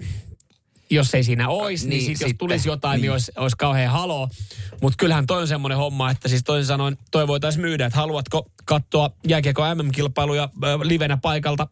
jos ei siinä olisi, niin, Niin, sit, jos sitten, tulisi jotain, niin, niin. olisi, olisi kauhean haloo. Mutta kyllähän toi on semmoinen homma, että siis toisin sanoen toi voitaisiin myydä, että haluatko katsoa jääkiekko MM-kilpailuja livenä paikalta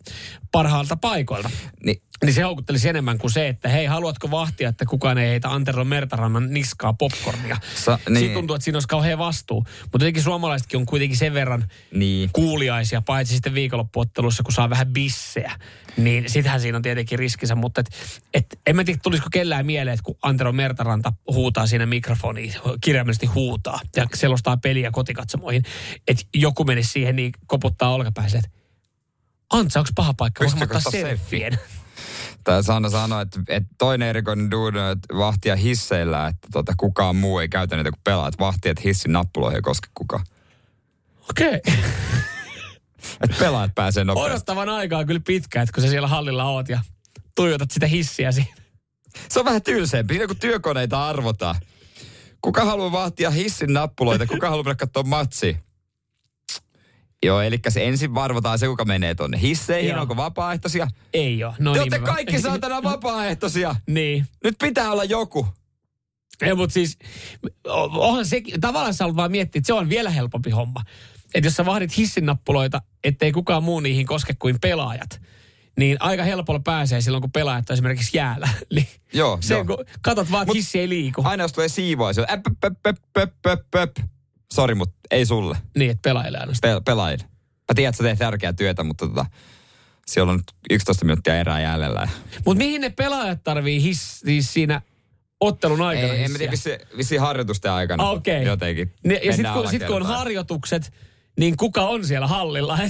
parhaalta paikoilta. Niin, Niin se houkuttelisi enemmän kuin se, että hei, haluatko vahtia, että kukaan ei heitä Antero Mertarannan niskaa popcornia. Sa- Niin. Siitä tuntuu, että siinä olisi kauhean vastuu. Mutta jotenkin suomalaisetkin on kuitenkin sen verran niin. kuuliaisia, paitsi sitten viikonloppuottelussa, kun saa vähän bissejä. Niin sitähän siinä on tietenkin riskinsä, mutta et, et, en mä tiedä, tulisiko kellään mieleen, että kun Antero Mertaranta huutaa siinä mikrofoniin, kirjaimellisesti huutaa ja selostaa peliä kotikatsomoihin, että joku menisi siihen niin koputtaa olkapäiselle, että Antsa, onko paha paikka? Voinko ottaa selfien? Tää Sanna sanoi, että, että toinen erikoinen on, että vahtia hisseillä, että tota, kukaan muu ei käytä niitä kuin pelaat. Vahtia, että hissin nappuloihin ei koske kukaan. Okei. Okay. Että pelaat pääsee nopeasti. Odottavan aikaa kyllä pitkä, että kun sä siellä hallilla oot ja tuijotat sitä hissiä siinä. Se on vähän tylsempi, siinä kun työkoneita arvotaan. Kuka haluaa vahtia hissin nappuloita, kuka haluaa mennä katsoa matsia? Joo, eli se ensin varvotaan se, kuka menee tonne hisseihin, Joo. onko vapaaehtoisia. Ei ole. No Te niin, olette mä- kaikki saatana vapaaehtoisia. Niin. Nyt pitää olla joku. Ei, mutta siis, onhan se, tavallaan sä vaan miettiä, että se on vielä helpompi homma. Että jos sä vahdit hissinnappuloita, ettei kukaan muu niihin koske kuin pelaajat, niin aika helpolla pääsee silloin, kun pelaajat on esimerkiksi jäällä. Niin Joo, se, joo. kun katot vaan, että hissi ei liiku. Aina jos tulee siivoa, se on äp, äp, äp, äp, äp, äp. Sori, mutta ei sulle. Niin, että pelaajille ainoastaan. Pe- pelaajille. Mä tiedän, että sä teet tärkeää työtä, mutta tota, siellä on nyt 11 minuuttia erää jäljellä. Mutta mihin ne pelaajat tarvii hiss, siis siinä ottelun Ei, aikana en mä tiedä, vissi, vissi harjoitusten aikana. Okei. Jotenkin. Ne, ja sitten kun, sit kun on harjoitukset, niin kuka on siellä hallilla?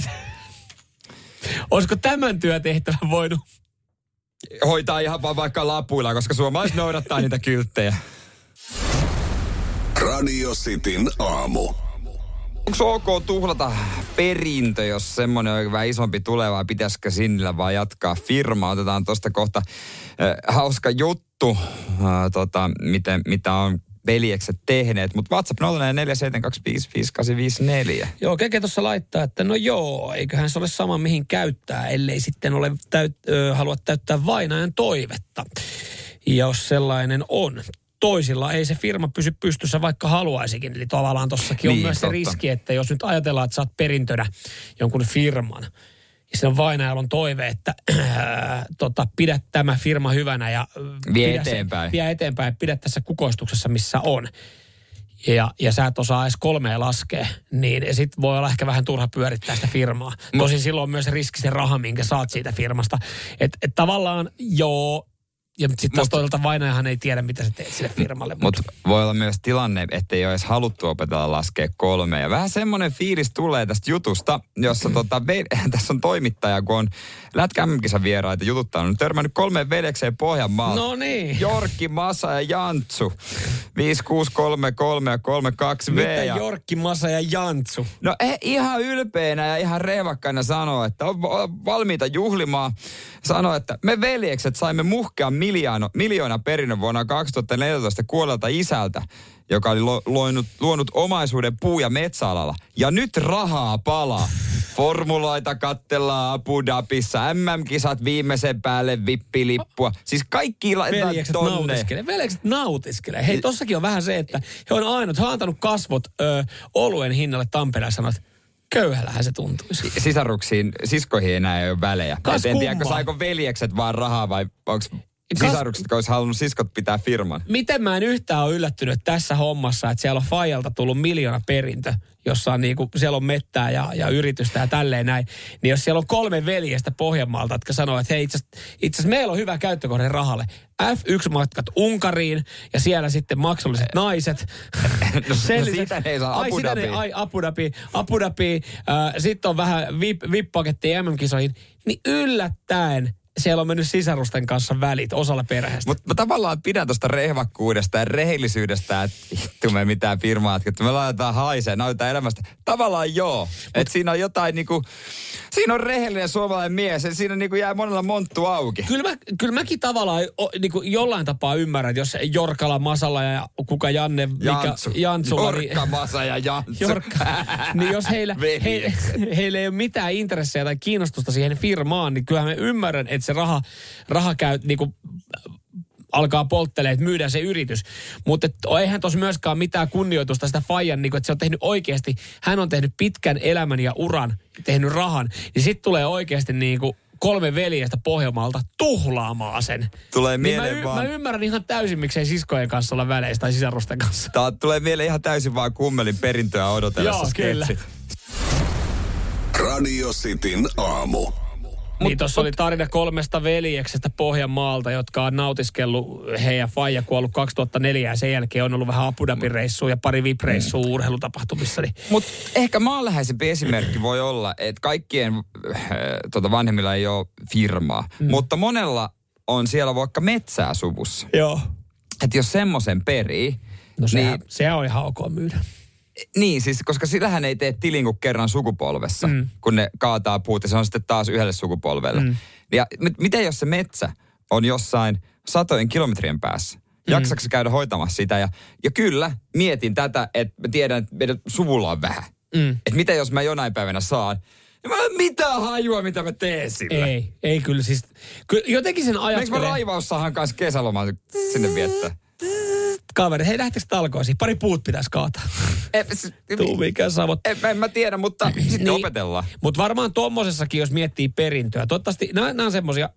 Olisiko tämän työtehtävän voinut Hoitaa ihan vaan vaikka lapuilla, koska suomalaiset noudattaa niitä kylttejä. Radio Radio Cityn aamu. Onko ok tuhlata perintö, jos semmoinen on vähän isompi tulee, vai pitäisikö sinillä vaan jatkaa firmaa? Otetaan tuosta kohta äh, hauska juttu, äh, tota, miten, mitä on veljekset tehneet. Mutta WhatsApp 0447255854. Joo, Keke tuossa laittaa, että no joo, eiköhän se ole sama mihin käyttää, ellei sitten ole täyt, ö, halua täyttää vainajan toivetta. Jos sellainen on toisilla ei se firma pysy pystyssä, vaikka haluaisikin. Eli tavallaan tossakin on Niin, myös se totta. riski, että jos nyt ajatellaan, että saat perintönä jonkun firman, sen vainajalla on toive, että ää, tota, pidä tämä firma hyvänä ja ö, Vie pidä se- eteenpäin. vie eteenpäin, pidä tässä kukoistuksessa, missä on. Ja, ja sä et osaa edes kolmea laskea, niin sit voi olla ehkä vähän turha pyörittää sitä firmaa. Tosin silloin on myös riski se raha, minkä saat siitä firmasta. Että et tavallaan joo, ja sitten taas Mut- toisaalta vainajahan ei tiedä, mitä sä teet sille firmalle. Mutta voi olla myös tilanne, että ei ole edes haluttu opetella laskea kolme. Ja vähän semmoinen fiilis tulee tästä jutusta, jossa tota, ve- tässä on toimittaja, kun on Lätkä vieraita jututtanut, on törmännyt kolmeen veljekseen Pohjanmaalta. No niin. Jorkki, Masa ja Jantsu. 5, 6, 3, 3 ja 3, 2 V. Mitä ja... Jorkki, Masa ja Jantsu? No he ihan ylpeänä ja ihan rehvakkaina sanoo, että on va- valmiita juhlimaan. Sanoo, että me veljekset saimme muhkean miljoona, miljoona perinnön vuonna 2014 kuolelta isältä, joka oli lo, luonut, luonut omaisuuden puu- ja metsäalalla. Ja nyt rahaa palaa. Formuloita kattellaan Abu Dhabissa, MM-kisat viimeisen päälle, vippilippua. Siis kaikki laitetaan Veljekset tonne. nautiskelee. Veljekset nautiskelee. Hei, tossakin on vähän se, että he on ainut, he on antanut kasvot ö, oluen hinnalle Tampereella sanonut, että köyhällähän se tuntuisi. sisaruksiin, siskoihin enää ei ole välejä. Kas en tiedä, saiko veljekset vaan rahaa vai onko sisarukset, jotka olisi halunnut siskot pitää firman. Miten mä en yhtään ole yllättynyt tässä hommassa, että siellä on Fajalta tullut miljoona perintö, jossa on niinku, siellä on mettää ja, ja yritystä ja tälleen näin. Niin jos siellä on kolme veljestä Pohjanmaalta, jotka sanoo, että hei itse asiassa meillä on hyvä käyttökohde rahalle. F1-matkat Unkariin ja siellä sitten maksulliset naiset. No, Sen no siitä ne ei saa Ai, Abu sitä Dhabiin. Ai, Abu Dhabi, Abu Dhabi. Äh, sitten on vähän VIP, VIP-pakettia MM-kisoihin. Niin yllättäen siellä on mennyt sisarusten kanssa välit osalla perheestä. Mutta mä tavallaan pidän tuosta rehvakkuudesta ja rehellisyydestä, että vittu me mitään firmaa, että me laitetaan haisee, nautetaan elämästä. Tavallaan joo. Että siinä on jotain niinku, siinä on rehellinen suomalainen mies ja siinä niinku jää monella monttu auki. Kyllä, mä, kyllä mäkin tavallaan o, niin kuin jollain tapaa ymmärrän, että jos Jorkala, Masala ja kuka Janne, mikä, Jantsu. Jorkka, Masa ja Jantsu. Jorkka, niin jos heillä, he, heillä ei ole mitään intressejä tai kiinnostusta siihen firmaan, niin kyllähän me ymmärrän, että se raha, raha käy niin kuin, alkaa polttelee, että myydään se yritys. Mutta eihän tuossa myöskään mitään kunnioitusta sitä Fajan, niin kuin, että se on tehnyt oikeasti, hän on tehnyt pitkän elämän ja uran, tehnyt rahan, niin sitten tulee oikeasti niin kuin kolme veljestä Pohjanmaalta tuhlaamaan sen. Tulee Niin mä, mieleen y- vaan... mä ymmärrän ihan täysin, miksei siskojen kanssa olla väleissä tai sisarusten kanssa. Tää tulee mieleen ihan täysin vaan kummelin perintöä odotellessa Joo, kyllä. Radio Cityn aamu. Niin tuossa oli tarina kolmesta veljeksestä Pohjanmaalta, jotka on nautiskellut heidän faija kuollut 2004 ja sen jälkeen on ollut vähän Abu Dhabin reissua ja pari VIP-reissua Mm. urheilutapahtumissa. Niin Mutta ehkä maanläheisempi esimerkki voi olla, että kaikkien äh, tota vanhemmilla ei ole firmaa, mm. mutta monella on siellä vaikka metsää suvussa. Joo. Että jos semmoisen perii, No sehän, niin, niin, se on ihan ok myydä. Niin siis, koska sillähän ei tee tilin kuin kerran sukupolvessa, mm. kun ne kaataa puut ja se on sitten taas yhdelle sukupolvelle. Mm. Ja mit- miten jos se metsä on jossain satojen kilometrien päässä? Jaksatko sä käydä hoitamassa sitä? Ja, ja kyllä, mietin tätä, että mä tiedän, että meidän suvulla on vähän. Mm. Että mitä jos mä jonain päivänä saan? Ja mä en mitään hajua, mitä mä teen sillä. Ei, ei kyllä siis. Kyllä jotenkin sen Eikö mä ajattelee. raivaussahan kanssa kesälomaan sinne viettää? Kaveri, hei lähtekö talkoisiin? Pari puut pitäisi kaataa. En, s- Tuu mikä savot. en, en mä tiedä, mutta sitten opetellaan. Mutta varmaan tuommoisessakin, jos miettii perintöä, toivottavasti, nämä, nämä on semmoisia,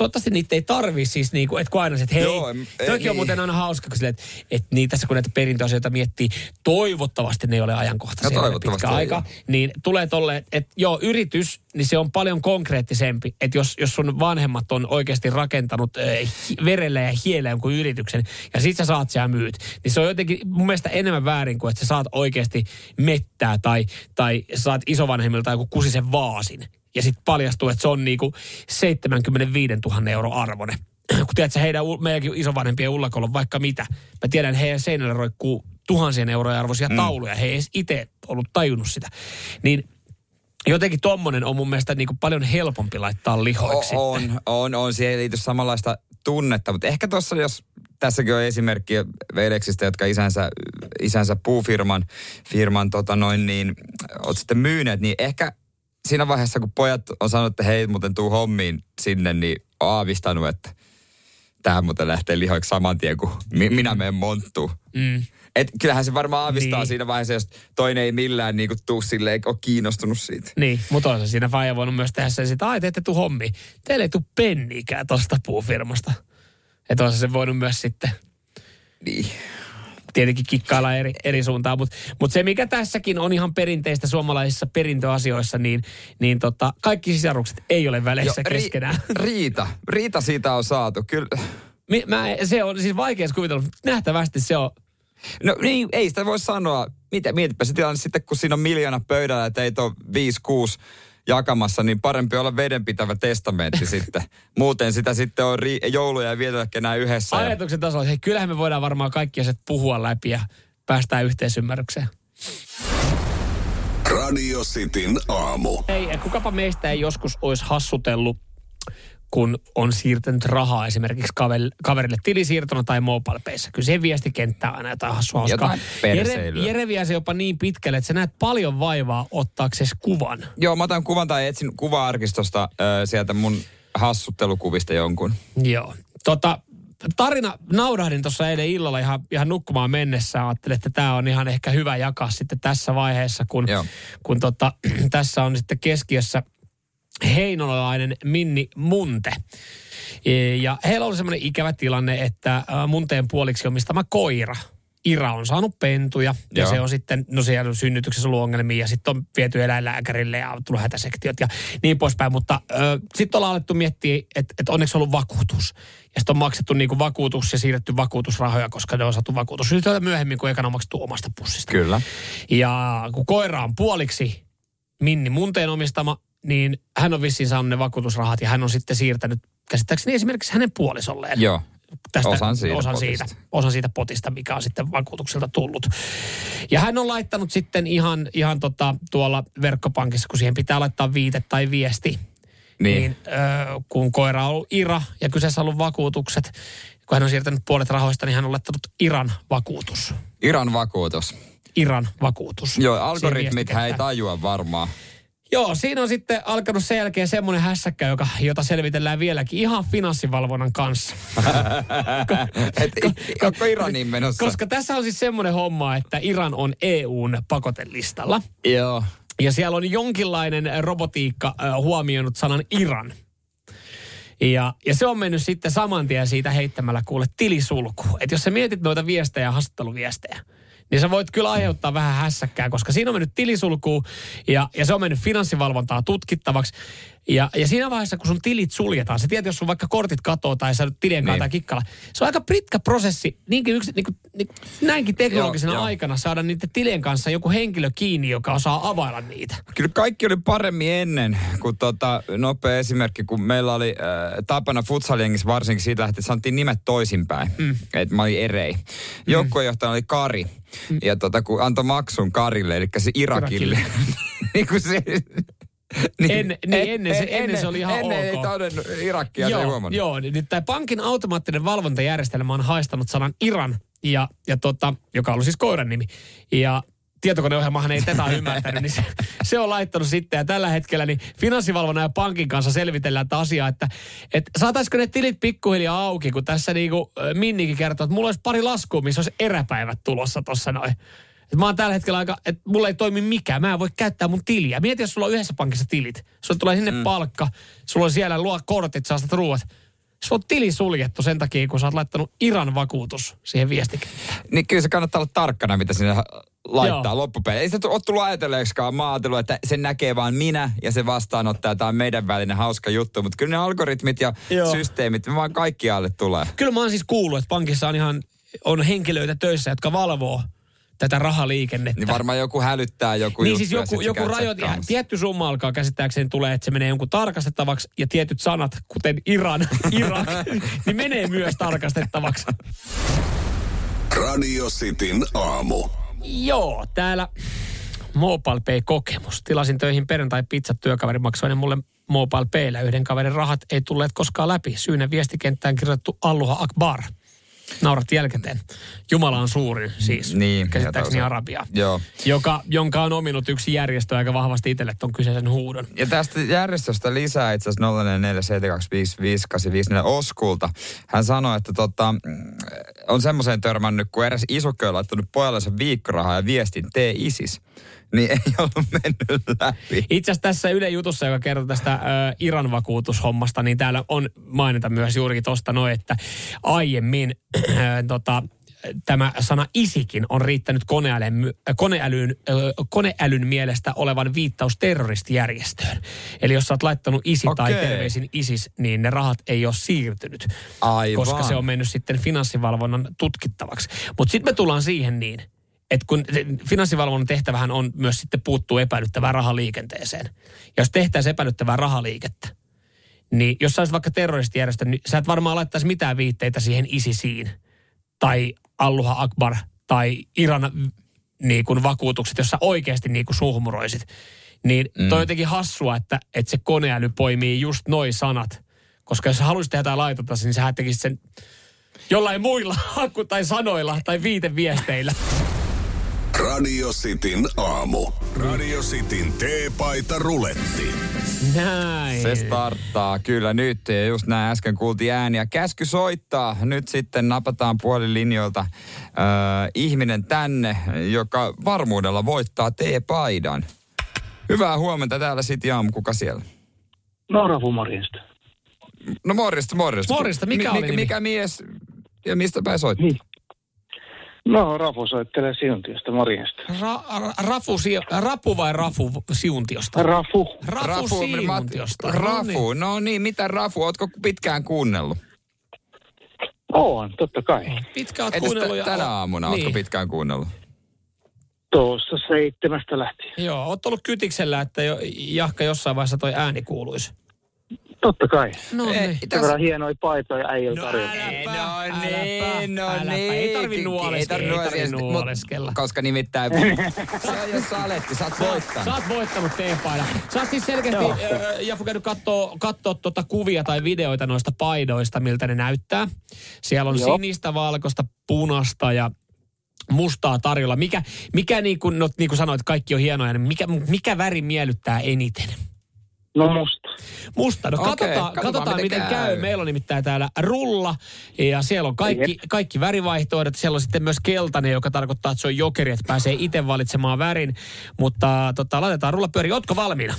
toivottavasti niitä ei tarvi siis niinku, että kun aina se, että hei, Joo, em- ei, toikin on niin. muuten aina hauska, kun silleen, että, että niin tässä kun näitä perintöasioita miettii, toivottavasti ne ei ole ajankohtaisia No toivottavasti pitkä ei aika, niin tulee tolle, että, joo, yritys, niin se on paljon konkreettisempi, että jos, jos sun vanhemmat on oikeasti rakentanut äh, hi- verellä ja hiellä jonkun yrityksen, ja sit sä saat siellä myyt, niin se on jotenkin mun mielestä enemmän väärin kuin, että sä saat oikeasti mettää tai, tai saat isovanhemmilta joku kusisen vaasin, ja sitten paljastuu, että se on niinku 75 000 euro arvone. Kun tiedät, heidän, meidänkin isovanhempien ullakolla on vaikka mitä. Mä tiedän, heidän seinällä roikkuu tuhansien eurojen arvoisia mm. tauluja. He ei edes itse ollut tajunnut sitä. Niin jotenkin tommonen on mun mielestä niin kuin paljon helpompi laittaa lihoiksi. O- on, on, on. Siihen ei liity samanlaista tunnetta, mutta ehkä tuossa, jos tässäkin on esimerkki veljeksistä, jotka isänsä, isänsä puufirman firman, tota noin, niin, oot sitten myyneet, niin ehkä siinä vaiheessa, kun pojat on sanonut, että hei, muuten tuu hommiin sinne, niin on aavistanut, että tähän muuten lähtee lihoiksi saman tien, kun minä menen monttuun. Mm. Et kyllähän se varmaan aavistaa niin. siinä vaiheessa, jos toinen ei millään niinku tuu silleen, eikä ole kiinnostunut siitä. Niin, mutta on se siinä faija voinut myös tehdä sen, että ai te ette tuu hommi. Teille ei tuu penniikään tosta puufirmasta. Että on se voinut myös sitten niin. Tietenkin kikkailla eri, eri suuntaan. Mutta mut se, mikä tässäkin on ihan perinteistä suomalaisissa perintöasioissa, niin, niin tota, kaikki sisarukset ei ole väleissä jo, ri, keskenään. Riita. Riita siitä on saatu. Kyllä. Mä, se on siis vaikea kuvitella, mutta nähtävästi se on No niin, ei sitä voi sanoa. Mitä, mietipä se tilanne sitten, kun siinä on miljoona pöydällä ja teitä on 5-6 jakamassa, niin parempi olla vedenpitävä testamentti sitten. Muuten sitä sitten on ri- jouluja ja vietetä kenään yhdessä. Ajatuksen ja... tasolla, hei, kyllähän me voidaan varmaan kaikki asiat puhua läpi ja päästään yhteisymmärrykseen. Radio Cityn aamu. Ei, kukapa meistä ei joskus olisi hassutellut kun on siirtänyt rahaa esimerkiksi kaverille tilisiirtona tai mobile-peissä. Kyllä siihen viestikenttää aina jotain hassua Jere, Jere vie se jopa niin pitkälle, että sä näet paljon vaivaa ottaaksesi kuvan. Joo, mä otan kuvan tai etsin kuva-arkistosta äh, sieltä mun hassuttelukuvista jonkun. Joo. Tota, tarina naurahdin tuossa eilen illalla ihan, ihan nukkumaan mennessä. Ajattelin, että tämä on ihan ehkä hyvä jakaa sitten tässä vaiheessa, kun, kun tota, tässä on sitten keskiössä – heinolalainen Minni Munte. E, ja heillä oli semmoinen ikävä tilanne, että Munteen puoliksi omistama koira, Ira on saanut pentuja ja Joo. se on sitten, no siellä on synnytyksessä ollut ongelmia ja sitten on viety eläinlääkärille ja on tullut hätäsektiot ja niin poispäin. Mutta sitten ollaan alettu miettiä, että et onneksi on ollut vakuutus. Ja sitten on maksettu niinku vakuutus ja siirretty vakuutusrahoja, koska ne on saatu vakuutus. Nyt myöhemmin, kun ekana on maksettu omasta pussista. Kyllä. Ja kun koira on puoliksi Minni Munteen omistama, niin hän on vissiin saanut ne vakuutusrahat ja hän on sitten siirtänyt käsittääkseni esimerkiksi hänen puolisolleen. Joo. Tästä, osan, siitä, osan, siitä, osan siitä potista, mikä on sitten vakuutukselta tullut. Ja hän on laittanut sitten ihan, ihan tota, tuolla verkkopankissa, kun siihen pitää laittaa viite tai viesti, niin, niin ö, kun koira on ollut Ira ja kyseessä on ollut vakuutukset, kun hän on siirtänyt puolet rahoista, niin hän on laittanut Iran vakuutus. Iran vakuutus. Iran vakuutus. Joo, algoritmit ei tajua varmaan. Joo, siinä on sitten alkanut sen jälkeen semmoinen hässäkkä, joka, jota selvitellään vieläkin ihan finanssivalvonnan kanssa. Et, ko, Iranin menossa? Koska tässä on siis semmoinen homma, että Iran on EUn pakotelistalla. Joo. Ja siellä on jonkinlainen robotiikka huomioinut sanan Iran. Ja, ja se on mennyt sitten saman tien siitä heittämällä kuule tilisulku. Että jos sä mietit noita viestejä ja haastatteluviestejä, niin sä voit kyllä aiheuttaa vähän hässäkkää, koska siinä on mennyt tilisulkuun ja, ja se on mennyt finanssivalvontaa tutkittavaksi. Ja, ja siinä vaiheessa, kun sun tilit suljetaan, se tiedät, jos sun vaikka kortit katoo tai sä tilien niin. tai kikkalla, se on aika pitkä prosessi niinkin yksi, niin kuin, niin, näinkin teknologisena joo, aikana saada niiden tilien kanssa joku henkilö kiinni, joka osaa availla niitä. Kyllä kaikki oli paremmin ennen, kun tota, nopea esimerkki, kun meillä oli äh, tapana futsaliengissä varsinkin siitä, että sanottiin nimet toisinpäin. Mm. Että mä olin Erei. Mm. Joukkuejohtajana oli Kari. Mm. Ja tota, kun antoi maksun Karille, eli se Irakille. Irakille. niin kuin se, niin, en, niin en, ennen, se, ennen, ennen se oli ihan ennen ok. ei todennut Irakia, joo, se ei huomannut. Joo, niin tämä pankin automaattinen valvontajärjestelmä on haistanut sanan Iran, ja, ja tota, joka on siis koiran nimi. Ja tietokoneohjelmahan ei tätä ymmärtänyt, niin se, se, on laittanut sitten. Ja tällä hetkellä niin finanssivalvonnan ja pankin kanssa selvitellään tätä asiaa, että, että saataisiko ne tilit pikkuhiljaa auki, kun tässä niin kuin Minnikin kertoo, että mulla olisi pari laskua, missä olisi eräpäivät tulossa tuossa noin. Et mä oon tällä hetkellä aika, että mulla ei toimi mikään. Mä en voi käyttää mun tiliä. Mieti, jos sulla on yhdessä pankissa tilit. Sulla tulee sinne mm. palkka, sulla on siellä luo kortit, sä ruuat. Sulla on tili suljettu sen takia, kun sä oot laittanut Iran vakuutus siihen viestikenttään. Niin kyllä se kannattaa olla tarkkana, mitä sinne laittaa loppupeleissä. Ei se ole tullut ajatelleeksikaan. Mä ajatellut, että sen näkee vaan minä ja se vastaanottaa. Tämä on meidän välinen hauska juttu. Mutta kyllä ne algoritmit ja Joo. systeemit, me vaan kaikkialle tulee. Kyllä mä oon siis kuullut, että pankissa on ihan on henkilöitä töissä, jotka valvoo tätä rahaliikennettä. Niin varmaan joku hälyttää joku Niin siis joku, joku rajoit, ja tietty summa alkaa käsittääkseni tulee, että se menee jonkun tarkastettavaksi ja tietyt sanat, kuten Iran, Irak, niin menee myös tarkastettavaksi. Radio Cityn aamu. Joo, täällä Mobile Pay-kokemus. Tilasin töihin perjantai pizzat työkaveri maksoi mulle Mobile Payllä. Yhden kaverin rahat ei tulleet koskaan läpi. Syynä viestikenttään kirjoitettu Alluha Akbar. Naurat jälkikäteen. Jumala on suurin siis, Niin, käsittääkseni Arabia. Joo. Joka, jonka on ominut yksi järjestö aika vahvasti itselle ton kyseisen huudon. Ja tästä järjestöstä lisää itse asiassa 0447255854 Oskulta. Hän sanoi, että tota, mm, on semmoiseen törmännyt, kun eräs isokö on laittanut pojallensa viikkorahaa ja viestin, tee isis. Niin ei ollut mennyt läpi. Itse asiassa tässä Yle Jutussa, joka kertoo tästä Iran vakuutushommasta, niin täällä on mainita myös juurikin tuosta noin, että aiemmin ö, tota, tämä sana isikin on riittänyt koneälyn, koneälyn, koneälyn mielestä olevan viittaus terroristijärjestöön. Eli jos sä oot laittanut isi tai Okei. terveisin isis, niin ne rahat ei ole siirtynyt. Aivan. Koska se on mennyt sitten finanssivalvonnan tutkittavaksi. Mutta sitten me tullaan siihen niin, että kun finanssivalvonnan tehtävähän on myös sitten puuttuu epäilyttävään rahaliikenteeseen. Ja jos tehtäisiin epäilyttävää rahaliikettä, niin jos sä vaikka terroristijärjestö, niin sä et varmaan laittaisi mitään viitteitä siihen ISISiin tai Alluha Akbar tai Iran niin kuin vakuutukset, jos sä oikeasti niin kuin suhmuroisit. Niin toi on jotenkin hassua, että, että se koneäly poimii just noi sanat. Koska jos sä haluaisit tehdä jotain laitonta, niin sä tekisit sen jollain muilla haku- tai sanoilla tai viiteviesteillä. Radio Cityn aamu. Radio Cityn teepaita ruletti. Näin. Se starttaa kyllä nyt. Ja just näin äsken kuultiin ääniä. Käsky soittaa. Nyt sitten napataan puolilinjoilta äh, ihminen tänne, joka varmuudella voittaa T-paidan. Hyvää huomenta täällä City Aamu. Kuka siellä? No, Rafu morjesta. No morjesta, morjesta. Morjesta, mikä oli nimi? Mikä mies ja mistä päin soittaa? Niin. No, Rafu soittelee Siuntiosta, morjesta. Ra- ra- rafu, si- rapu vai Rafu Siuntiosta? Rafu. Rafu, Siuntiosta. No Rafu, no niin, mitä Rafu? Ootko pitkään kuunnellut? On, totta kai. niin. Pitkä oot kuunnellut. t- tänä aamuna, niin. ootko niin. pitkään kuunnellut? Tuossa seitsemästä lähtien. Joo, oot ollut kytiksellä, että jo, Jahka jossain vaiheessa toi ääni kuuluisi. Totta kai. No Ei, niin. Sen verran hienoja paitoja äijillä tarjolla. äläpä, no äläpä, niin, no äläpä. niin. Ei tarvi nuoleskella, ei tarvi nuoleskella. Koska nimittäin, se on jo saletti, sä oot Sä voittanut. oot voittanut teepaidan. Sä oot siis selkeästi, äh, Jafu, käynyt kattoo, kattoo tuota kuvia tai videoita noista paidoista, miltä ne näyttää. Siellä on Joo. sinistä, valkoista, punasta ja mustaa tarjolla. Mikä, mikä niin kuin, no, niin kuin sanoit, kaikki on hienoja, niin mikä, mikä väri miellyttää eniten? No musta. Musta. No Okei, katsotaan, katsotaan, katsotaan miten, miten käy. käy. Meillä on nimittäin täällä rulla ja siellä on kaikki, kaikki värivaihtoehdot. Siellä on sitten myös keltainen, joka tarkoittaa, että se on jokeri, että pääsee itse valitsemaan värin. Mutta tota, laitetaan rulla pyöri. Ootko valmiina?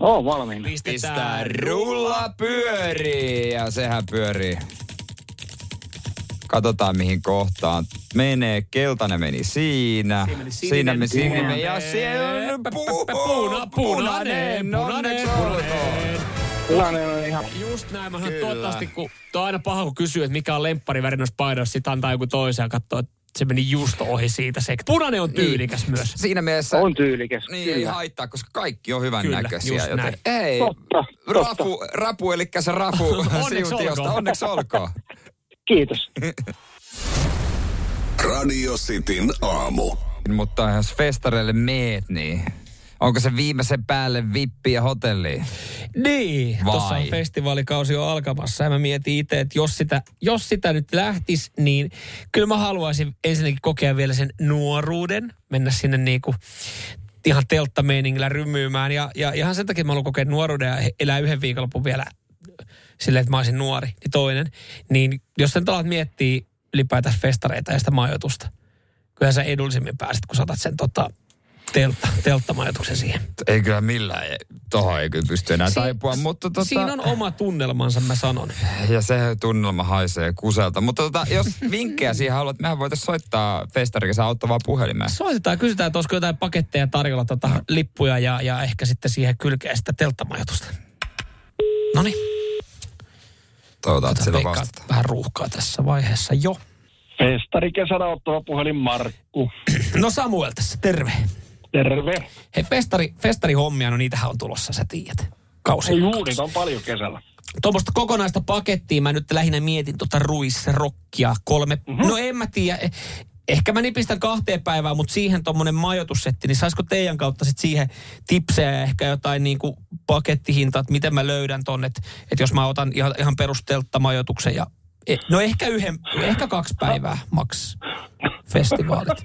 Oo, valmiina. Pistää rulla pyörii ja sehän pyörii. Katsotaan mihin kohtaan menee. Keltainen meni siinä. Siinä meni sininen, Siinä meni sininen. Ja siellä on pu- Puna, punainen, Onneksi punainen, olkoon. punainen. Tilanne on ihan... Just näin. Mä sanon, toivottavasti, kun tuo on aina paha, kun kysyy, että mikä on lemppariväri noista paidoista, sit antaa joku toisen ja katsoo, että se meni just ohi siitä. Se punainen on tyylikäs Niin. myös. Siinä mielessä On tyylikäs. niin ei kyllä. haittaa, koska kaikki on hyvän Kyllä, näköisiä. just Joten näin. ei, Totta, rapu, rapu, eli se rapu Onneksi olkoon. Onneksi olkoon. Kiitos. Radio Cityn aamu. Mutta jos festareille meet, niin onko se viimeisen päälle vippi ja hotelli? Niin, Vai? tuossa on festivaalikausi on alkamassa ja mä mietin itse, että jos sitä, jos sitä nyt lähtisi, niin kyllä mä haluaisin ensinnäkin kokea vielä sen nuoruuden, mennä sinne niinku ihan telttameiningillä rymyymään ja, ja ihan sen takia mä haluan kokea nuoruuden ja elää yhden viikonlopun vielä silleen, että mä olisin nuori, niin toinen. Niin jos sen alat miettiä ylipäätään festareita ja sitä majoitusta, kyllä sä edullisemmin pääset, kun saatat sen tota, teltta, telttamajoituksen siihen. Ei kyllä millään, ei- tohon ei kyllä pysty enää Si- taipua, mutta tota, Siinä on oma tunnelmansa, mä sanon. ja se tunnelma haisee kuselta. Mutta tota, jos vinkkejä siihen haluat, mehän voitaisiin soittaa festarikissa auttavaa puhelimeen. Soitetaan kysytään, että olisiko jotain paketteja tarjolla, tota, lippuja ja, ja ehkä sitten siihen kylkeen sitä telttamajoitusta. No niin, Toivotaan, että sillä vastataan. vähän ruuhkaa tässä vaiheessa jo. Festari kesällä ottava puhelin Markku. No Samuel tässä, terve. Terve. Hei, festari, festarihommia, no niitähän on tulossa, sä tiedät. Kausi. Juu, niitä on paljon kesällä. tuommoista kokonaista pakettia mä nyt lähinnä mietin tuota ruisrokkia kolme. Mm-hmm. No en mä tiedä. Ehkä mä nipistän kahteen päivään, mutta siihen tuommoinen majoitussetti, niin saisiko teidän kautta sit siihen tipsejä ja ehkä jotain niin kuin pakettihintaa, että miten mä löydän tonne, että, että jos mä otan ihan, ihan perusteltta majoituksen ja e, No ehkä yhden, ehkä kaksi päivää maks festivaalit.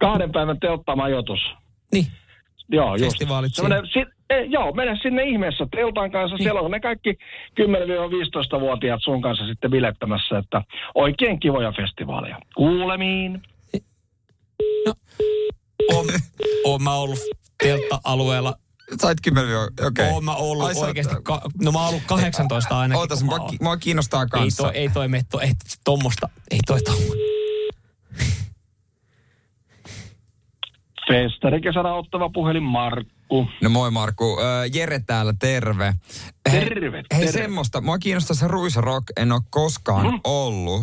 Kahden päivän telttamajoitus. Niin. Joo, just. Festivaalit e, joo, mene sinne ihmeessä teltan kanssa. Niin. Siellä on ne kaikki 10-15-vuotiaat sun kanssa sitten bilettämässä, että oikein kivoja festivaaleja. Kuulemiin. No, on, on mä ollut teltta-alueella Sait 10 okei. Okay. Oon mä ollut Ai, oikeasti, ka, no mä oon ollut 18 ainakin. Ootas, mua, mua kiinnostaa kanssa. Ei toi, ei toi me, to, ei tommosta, ei toi tommosta. Festari kesänä ottava puhelin Markku. No moi Markku. Jere täällä, terve. Terve, Hei, hei semmoista. Mua kiinnostaa se Ruisrock. En ole koskaan mm. ollut.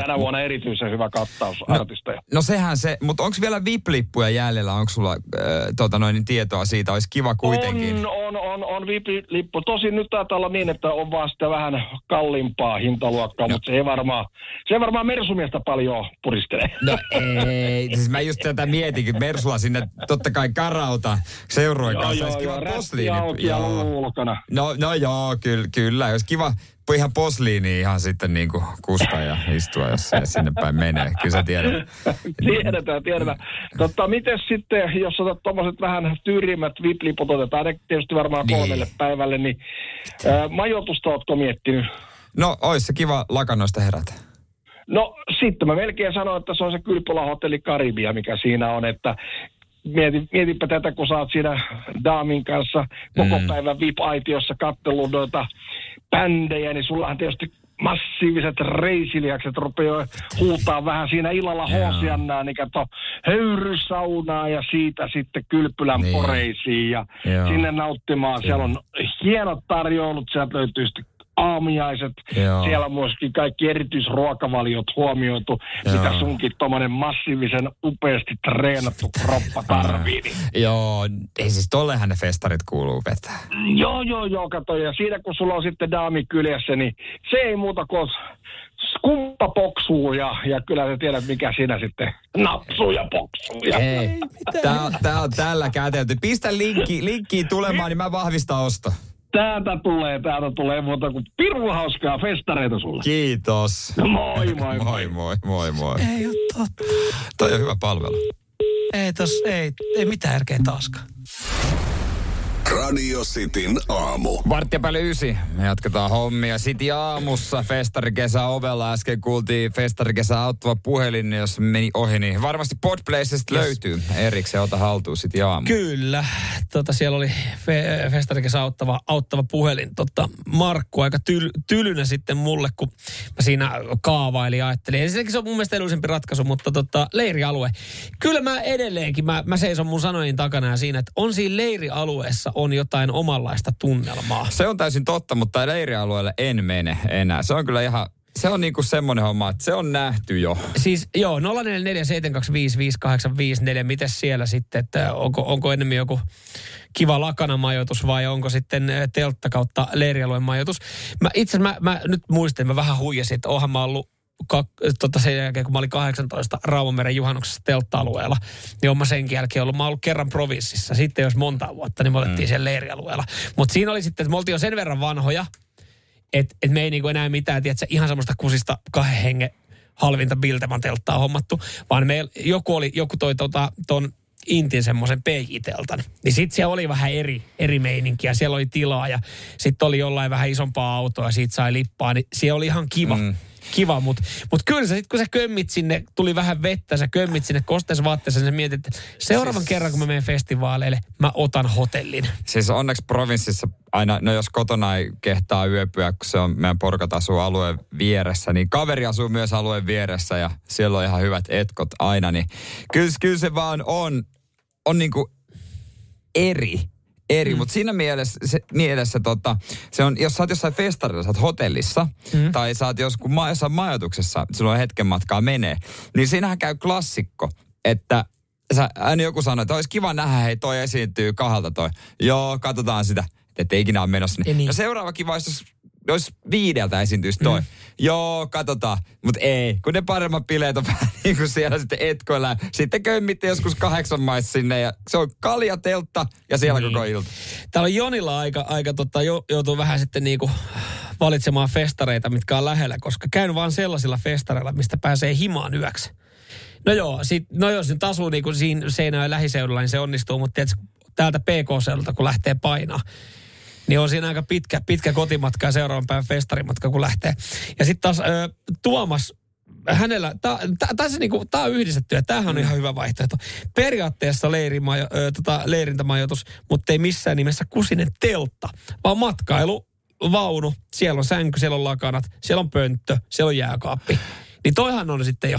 Tänä vuonna erityisen hyvä kattaus no, artisteja. No sehän se, mutta onko vielä VIP-lippuja jäljellä? Onko sulla äh, tota noin, tietoa siitä? Olisi kiva kuitenkin. On, on, on, on VIP-lippu. Tosin nyt taitaa olla niin, että on vaan sitä vähän kalliimpaa hintaluokkaa, no. mutta se ei varmaan, se ei varmaan Mersumiestä paljon puristele. No ei, siis mä just tätä mietinkin. Mersulla sinne totta kai karauta seurueen kanssa. Olisi kiva posliini. No, no joo, kyllä, kyllä. Jos kiva ihan posliini ihan sitten niin kuin kusta ja istua, jos se sinne päin menee. Kyllä sä tiedät. tiedetään, tiedetään. Totta, miten sitten, jos otat tuommoiset vähän tyyrimmät vipliput, otetaan ne tietysti varmaan niin. kolmelle päivälle, niin ää, majoitusta ootko miettinyt? No, ois se kiva lakanoista herätä. No sitten mä melkein sanoin, että se on se Kylpylä Hotelli Karibia, mikä siinä on, että mieti, mietipä tätä, kun sä oot siinä Daamin kanssa koko mm. päivän VIP-aitiossa kattellut noita bändejä, niin sullahan tietysti massiiviset reisilihakset rupeaa huutaa vähän siinä illalla hoosiannaa, niin kato höyrysaunaa ja siitä sitten kylpylän niin. poreisiin ja Joo. sinne nauttimaan. Siellä on hienot tarjoulut, sieltä löytyy sitten aamiaiset. Joo. Siellä on myöskin kaikki erityisruokavaliot huomioitu, Joo. mitä sunkin tuommoinen massiivisen upeasti treenattu kroppa tarvii. Niin. Joo, ei siis tollehan ne festarit kuuluu vetää. Joo, joo, joo, kato. Ja siinä kun sulla on sitten daami kyljessä, niin se ei muuta kuin skumpa poksuu ja, ja kyllä sä tiedät, mikä siinä sitten napsuu ja poksuu. Ja... Ei, tää, on, tää on tällä kätelty. Pistä linkki, linkkiin tulemaan, niin mä vahvistan osto. Täältä tulee, täältä tulee muuta kuin pirun hauskaa festareita sulle. Kiitos. Moi, moi, moi. moi, moi, moi. Ei ole totta. Toi on hyvä palvelu. Ei tos, ei, ei mitään järkeä taaskaan. Radio Cityn aamu. Varttia päälle ysi. Me jatketaan hommia. City aamussa festarikesä ovella. Äsken kuultiin festarikesä auttava puhelin, jos meni ohi, niin varmasti Podplaceista yes. löytyy. Erikseen ota haltuun City aamu. Kyllä. Tota, siellä oli fe- festarikesä auttava, auttava puhelin. Tota, Markku aika tyl, tylynä sitten mulle, kun mä siinä kaavailin ja ajattelin. Ensinnäkin se on mun mielestä edullisempi ratkaisu, mutta tota, leirialue. Kyllä mä edelleenkin, mä, mä seison mun sanojen takana ja siinä, että on siinä leirialueessa on jotain omanlaista tunnelmaa. Se on täysin totta, mutta leirialueelle en mene enää. Se on kyllä ihan se on niinku semmoinen homma, että se on nähty jo. Siis joo, 0447255854, miten siellä sitten, että onko, onko enemmän joku kiva lakanamajoitus vai onko sitten eh, teltta kautta leirialueen majoitus. Mä itse mä, mä nyt muistin, mä vähän huijasin, että oonhan mä ollut kak, tota sen jälkeen, kun mä olin 18 Raumameren juhannuksessa teltta-alueella, niin mä senkin jälkeen ollut, mä ollut kerran provinssissa. Sitten jos monta vuotta, niin me otettiin mm. sen leirialueella. Mutta siinä oli sitten, että me oltiin jo sen verran vanhoja, että et me ei niinku enää mitään, tiedätkö, ihan semmoista kusista kahden hengen halvinta Bilteman telttaa hommattu, vaan me, joku, oli, joku toi tota, ton Intin semmoisen PJ-teltan. Niin sitten siellä oli vähän eri, eri meininkiä. Siellä oli tilaa ja sitten oli jollain vähän isompaa autoa ja siitä sai lippaa. Niin siellä oli ihan kiva. Mm kiva, mutta mut kyllä sä sit kun sä kömmit sinne, tuli vähän vettä, sä kömmit sinne kosteessa vaatteessa, niin sä mietit, että seuraavan siis, kerran kun mä menen festivaaleille, mä otan hotellin. Siis onneksi provinssissa aina, no jos kotona ei kehtaa yöpyä, kun se on meidän porkat asuu alueen vieressä, niin kaveri asuu myös alueen vieressä ja siellä on ihan hyvät etkot aina, niin kyllä, kyllä se vaan on, on niinku eri eri, mm. mutta siinä mielessä, se, mielessä tota, se on, jos sä oot jossain festarilla, sä oot hotellissa, mm. tai sä oot joskus ma, jossain majoituksessa, sulla on hetken matkaa menee, niin siinähän käy klassikko, että sä, aina joku sanoo, että olisi kiva nähdä, hei toi esiintyy kahdelta toi. Joo, katsotaan sitä. että ikinä ole menossa. Niin. Ja seuraava kiva olisi, jos viideltä esiintyisi toi. Mm. Joo, katsotaan. Mutta ei, kun ne paremmat bileet on vähän niin kuin siellä sitten etkoilla. Sitten kömmitte joskus kahdeksan maissa sinne ja se on kaljateltta ja siellä Niin. koko ilta. Täällä on Jonilla aika, aika tota, jo, joutuu vähän sitten niinku valitsemaan festareita, mitkä on lähellä, koska käyn vaan sellaisilla festareilla, mistä pääsee himaan yöksi. No joo, sit, no jos nyt asuu niinku siinä Seinäjoen lähiseudulla, niin se onnistuu, mutta tiedätkö, täältä PK-seudulta, kun lähtee painaa, niin on siinä aika pitkä, pitkä kotimatka ja seuraavan päivän festarimatka, kun lähtee. Ja sitten taas ö, Tuomas, hänellä, tämä niinku, tää on yhdistetty ja tämähän on ihan hyvä vaihtoehto. Periaatteessa leirimajo, ö, tota, leirintämajoitus, mutta ei missään nimessä kusinen teltta, vaan matkailu, vaunu, siellä on sänky, siellä on lakanat, siellä on pönttö, siellä on jääkaappi. Niin toihan on sitten jo.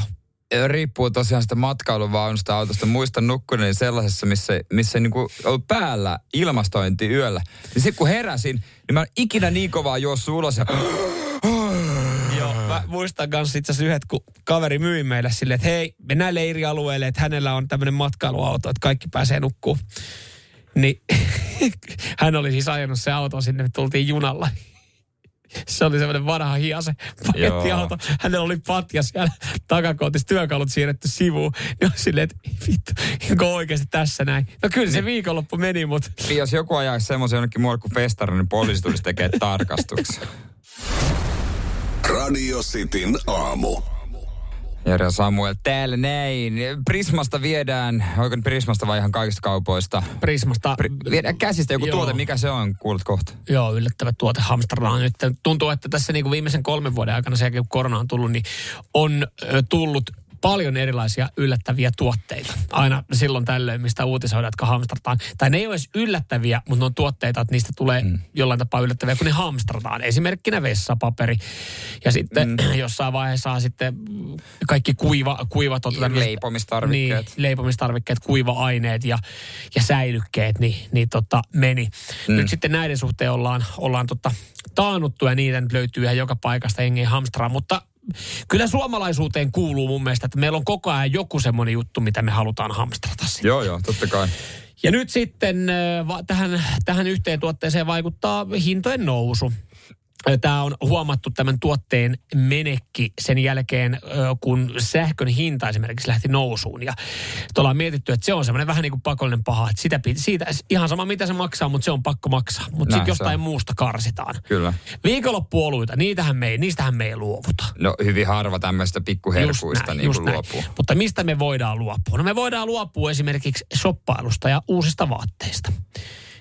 Riippuu tosiaan sitä matkailuvaunusta autosta. Muistan nukkuneeni sellaisessa, missä, missä ei niinku ollut päällä ilmastointi yöllä. Niin sitten kun heräsin, niin mä en ikinä niin kovaa juossut ulos ja mä muistan kanssa itse asiassa yhdet, kun kaveri myi meille silleen, että hei, mennään leirialueelle, että hänellä on tämmöinen matkailuauto, että kaikki pääsee nukkuu. Niin hän oli siis ajanut se auto sinne, me tultiin junalla. Se oli semmoinen vanha hiase pakettiauto. Hänellä oli patja siellä takakontissa, työkalut siirretty sivuun. Niin oli silleen, että vittu, onko oikeasti tässä näin? No kyllä se viikonloppu meni, mutta jos joku ajaisi semmoisen jonnekin muualle kuin festari, niin poliisi tulisi tekemään tarkastuksen. Radio Cityn aamu. Jere Samuel täällä näin. Prismasta viedään, oikein Prismasta vai ihan kaikista kaupoista? Prismasta... Pri- viedään käsistä joku Joo. tuote, mikä se on, kuulet kohta. Joo, yllättävä tuote Hamsterdam nyt. Tuntuu, että tässä niin kuin viimeisen kolmen vuoden aikana, sen jälkeen kun korona on tullut, niin on tullut paljon erilaisia yllättäviä tuotteita. Aina silloin tällöin, mistä uutisoidaan, jotka hamstrataan. Tai ne ei ole edes yllättäviä, mutta ne on tuotteita, että niistä tulee mm. jollain tapaa yllättäviä, kun ne hamstrataan. Esimerkkinä vessapaperi. Ja sitten mm. jossain vaiheessa sitten kaikki kuiva, kuivat... Leipomistarvikkeet. Niin, leipomistarvikkeet, kuiva-aineet ja, ja säilykkeet, niin, niin tota, meni. Mm. Nyt sitten näiden suhteen ollaan, ollaan tota, taannuttu ja niitä nyt löytyy ihan joka paikasta jengiä hamstraa, mutta kyllä suomalaisuuteen kuuluu mun mielestä, että meillä on koko ajan joku semmoinen juttu, mitä me halutaan hamstrata. Sitten. Joo, joo, totta kai. Ja nyt sitten äh, tähän, tähän yhteen tuotteeseen vaikuttaa hintojen nousu. Tämä on huomattu tämän tuotteen menekki sen jälkeen, kun sähkön hinta esimerkiksi lähti nousuun. Ja ollaan mietitty, että se on semmoinen vähän niin kuin pakollinen paha. Että sitä, siitä, ihan sama mitä se maksaa, mutta se on pakko maksaa. Mutta Näin sitten jostain muusta karsitaan. Kyllä. Viikonloppuoluita, niitähän me ei, niistähän me ei luovuta. No hyvin harva tämmöistä pikkuherkuista niin kuin luopuu. Mutta mistä me voidaan luopua? No me voidaan luopua esimerkiksi shoppailusta ja uusista vaatteista.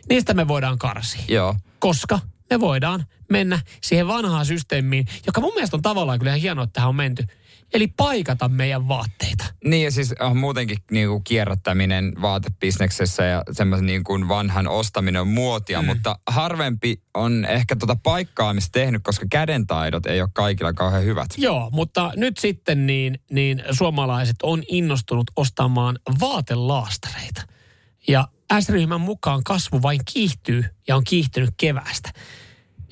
Niistä me voidaan karsia Joo. koska me voidaan mennä siihen vanhaan systeemiin, joka mun mielestä on tavallaan kyllä ihan hienoa, että tähän on menty. Eli paikata meidän vaatteita. Niin ja siis on muutenkin niin kuin kierrättäminen vaatebisneksessä ja semmoisen niin kuin vanhan ostaminen on muotia, mm. mutta harvempi on ehkä tuota paikkaamista tehnyt, koska kädentaidot ei ole kaikilla kauhean hyvät. Joo, mutta nyt sitten niin, niin suomalaiset on innostunut ostamaan vaatelaastareita. Ja S-ryhmän mukaan kasvu vain kiihtyy ja on kiihtynyt keväästä.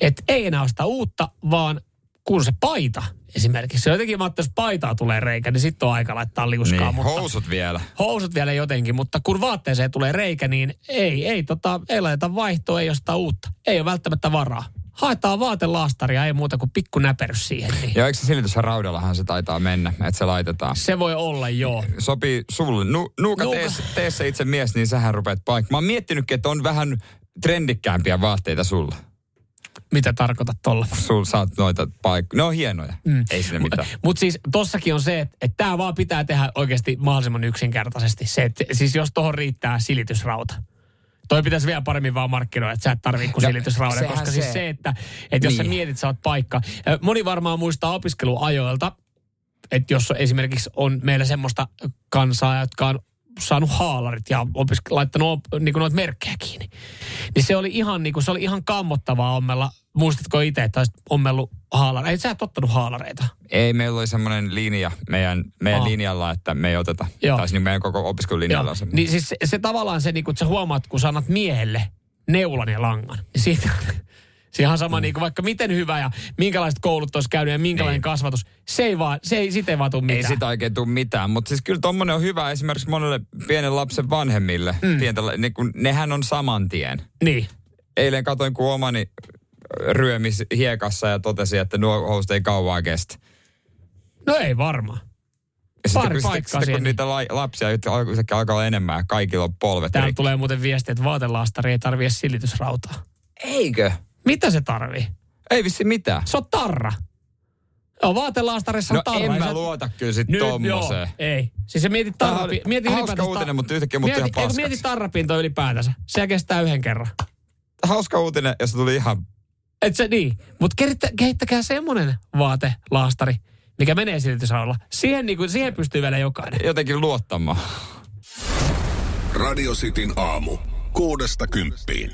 Et ei enää osta uutta, vaan kun se paita esimerkiksi. Jotenkin, että jos paitaa tulee reikä, niin sitten on aika laittaa liuskaa. Niin, mutta housut vielä. housut vielä jotenkin, mutta kun vaatteeseen tulee reikä, niin ei, ei, tota, ei laiteta vaihtoa, ei ostaa uutta. Ei ole välttämättä varaa. Haetaan vaatelaastaria, ei muuta kuin pikku näperys siihen. Niin. Ja eikö se silitysraudallahan se taitaa mennä, että se laitetaan. Se voi olla, joo. Sopii sulle. Nu, nuuka, Nuuka. tee, tee se itse mies, niin sähän rupeat paikkaan. Mä oon miettinytkin, että on vähän trendikkäämpiä vaatteita sulla. Mitä tarkoitat tolla? Sul saat noita paikkoja. Ne on hienoja. Mm. Ei sinne mitään. Mutta siis tossakin on se, että et tämä vaan pitää tehdä oikeasti mahdollisimman yksinkertaisesti. Se, et, siis jos tuohon riittää silitysrauta. Toi pitäisi vielä paremmin vaan markkinoida, että sä et tarvitse kuin silitysraudan, sehän koska se. siis se, että, että jos niin. sä mietit, sä oot paikka. Moni varmaan muistaa opiskeluajoilta, että jos esimerkiksi on meillä semmoista kansaa, jotka on saanut haalarit ja opiske- laittanut op- niin noita merkkejä kiinni. Niin se oli ihan, niin kuin, se oli ihan kammottavaa ommella. Muistatko itse, että olisit ommellut haalareita? Ei sä et ottanut haalareita. Ei, meillä oli semmoinen linja meidän, meidän Aa. linjalla, että me ei oteta. Joo. Tai siis niin meidän koko opiskelulinjalla. Niin siis se, se tavallaan se, niin kun sä huomaat, kun sä annat miehelle neulan ja langan, niin siitä, se ihan sama, mm. niin kuin vaikka miten hyvä ja minkälaiset koulut olisi käynyt ja minkälainen Niin. kasvatus. Se ei vaan, se ei, siitä ei vaan tule mitään. Ei sitä oikein tule mitään, mutta siis kyllä tommonen on hyvä esimerkiksi monelle pienen lapsen vanhemmille. Mm. Pientä, niin kun, nehän on saman tien. Niin. eilen katoin, kun omani ryömis hiekassa ja totesi, että nuo housut ei kauaa kestä. No ei varmaan. Sitten, Pari kun, sitten, siihen. kun niitä la, lapsia alkaa, olla enemmän ja kaikilla on polvet Täällä rikki. tulee muuten viesti, että vaatelaastari ei tarvitse silitysrautaa. Eikö? Mitä se tarvii? Ei vissi mitään. Se on tarra. Joo, vaatelaastarissa on No tarra. en mä luota kyllä sit Nyt tommoseen. joo, ei. Siis se mietit Tämä tarrapi... oli Mieti hauska ylipäätänsä uutinen, ta- mutta yhtäkkiä muuttui mieti, ihan eikö mieti paskaksi. tarrapintoa ylipäätänsä. Se kestää yhden kerran. Hauska uutinen ja se tuli ihan... Et se niin. Mutta kehittäkää semmonen vaatelaastari, mikä menee silitysraudalla. Siihen, niin kuin, siihen pystyy vielä jokainen. jotenkin luottamaan. Radio Cityn aamu. Kuudesta kymppiin.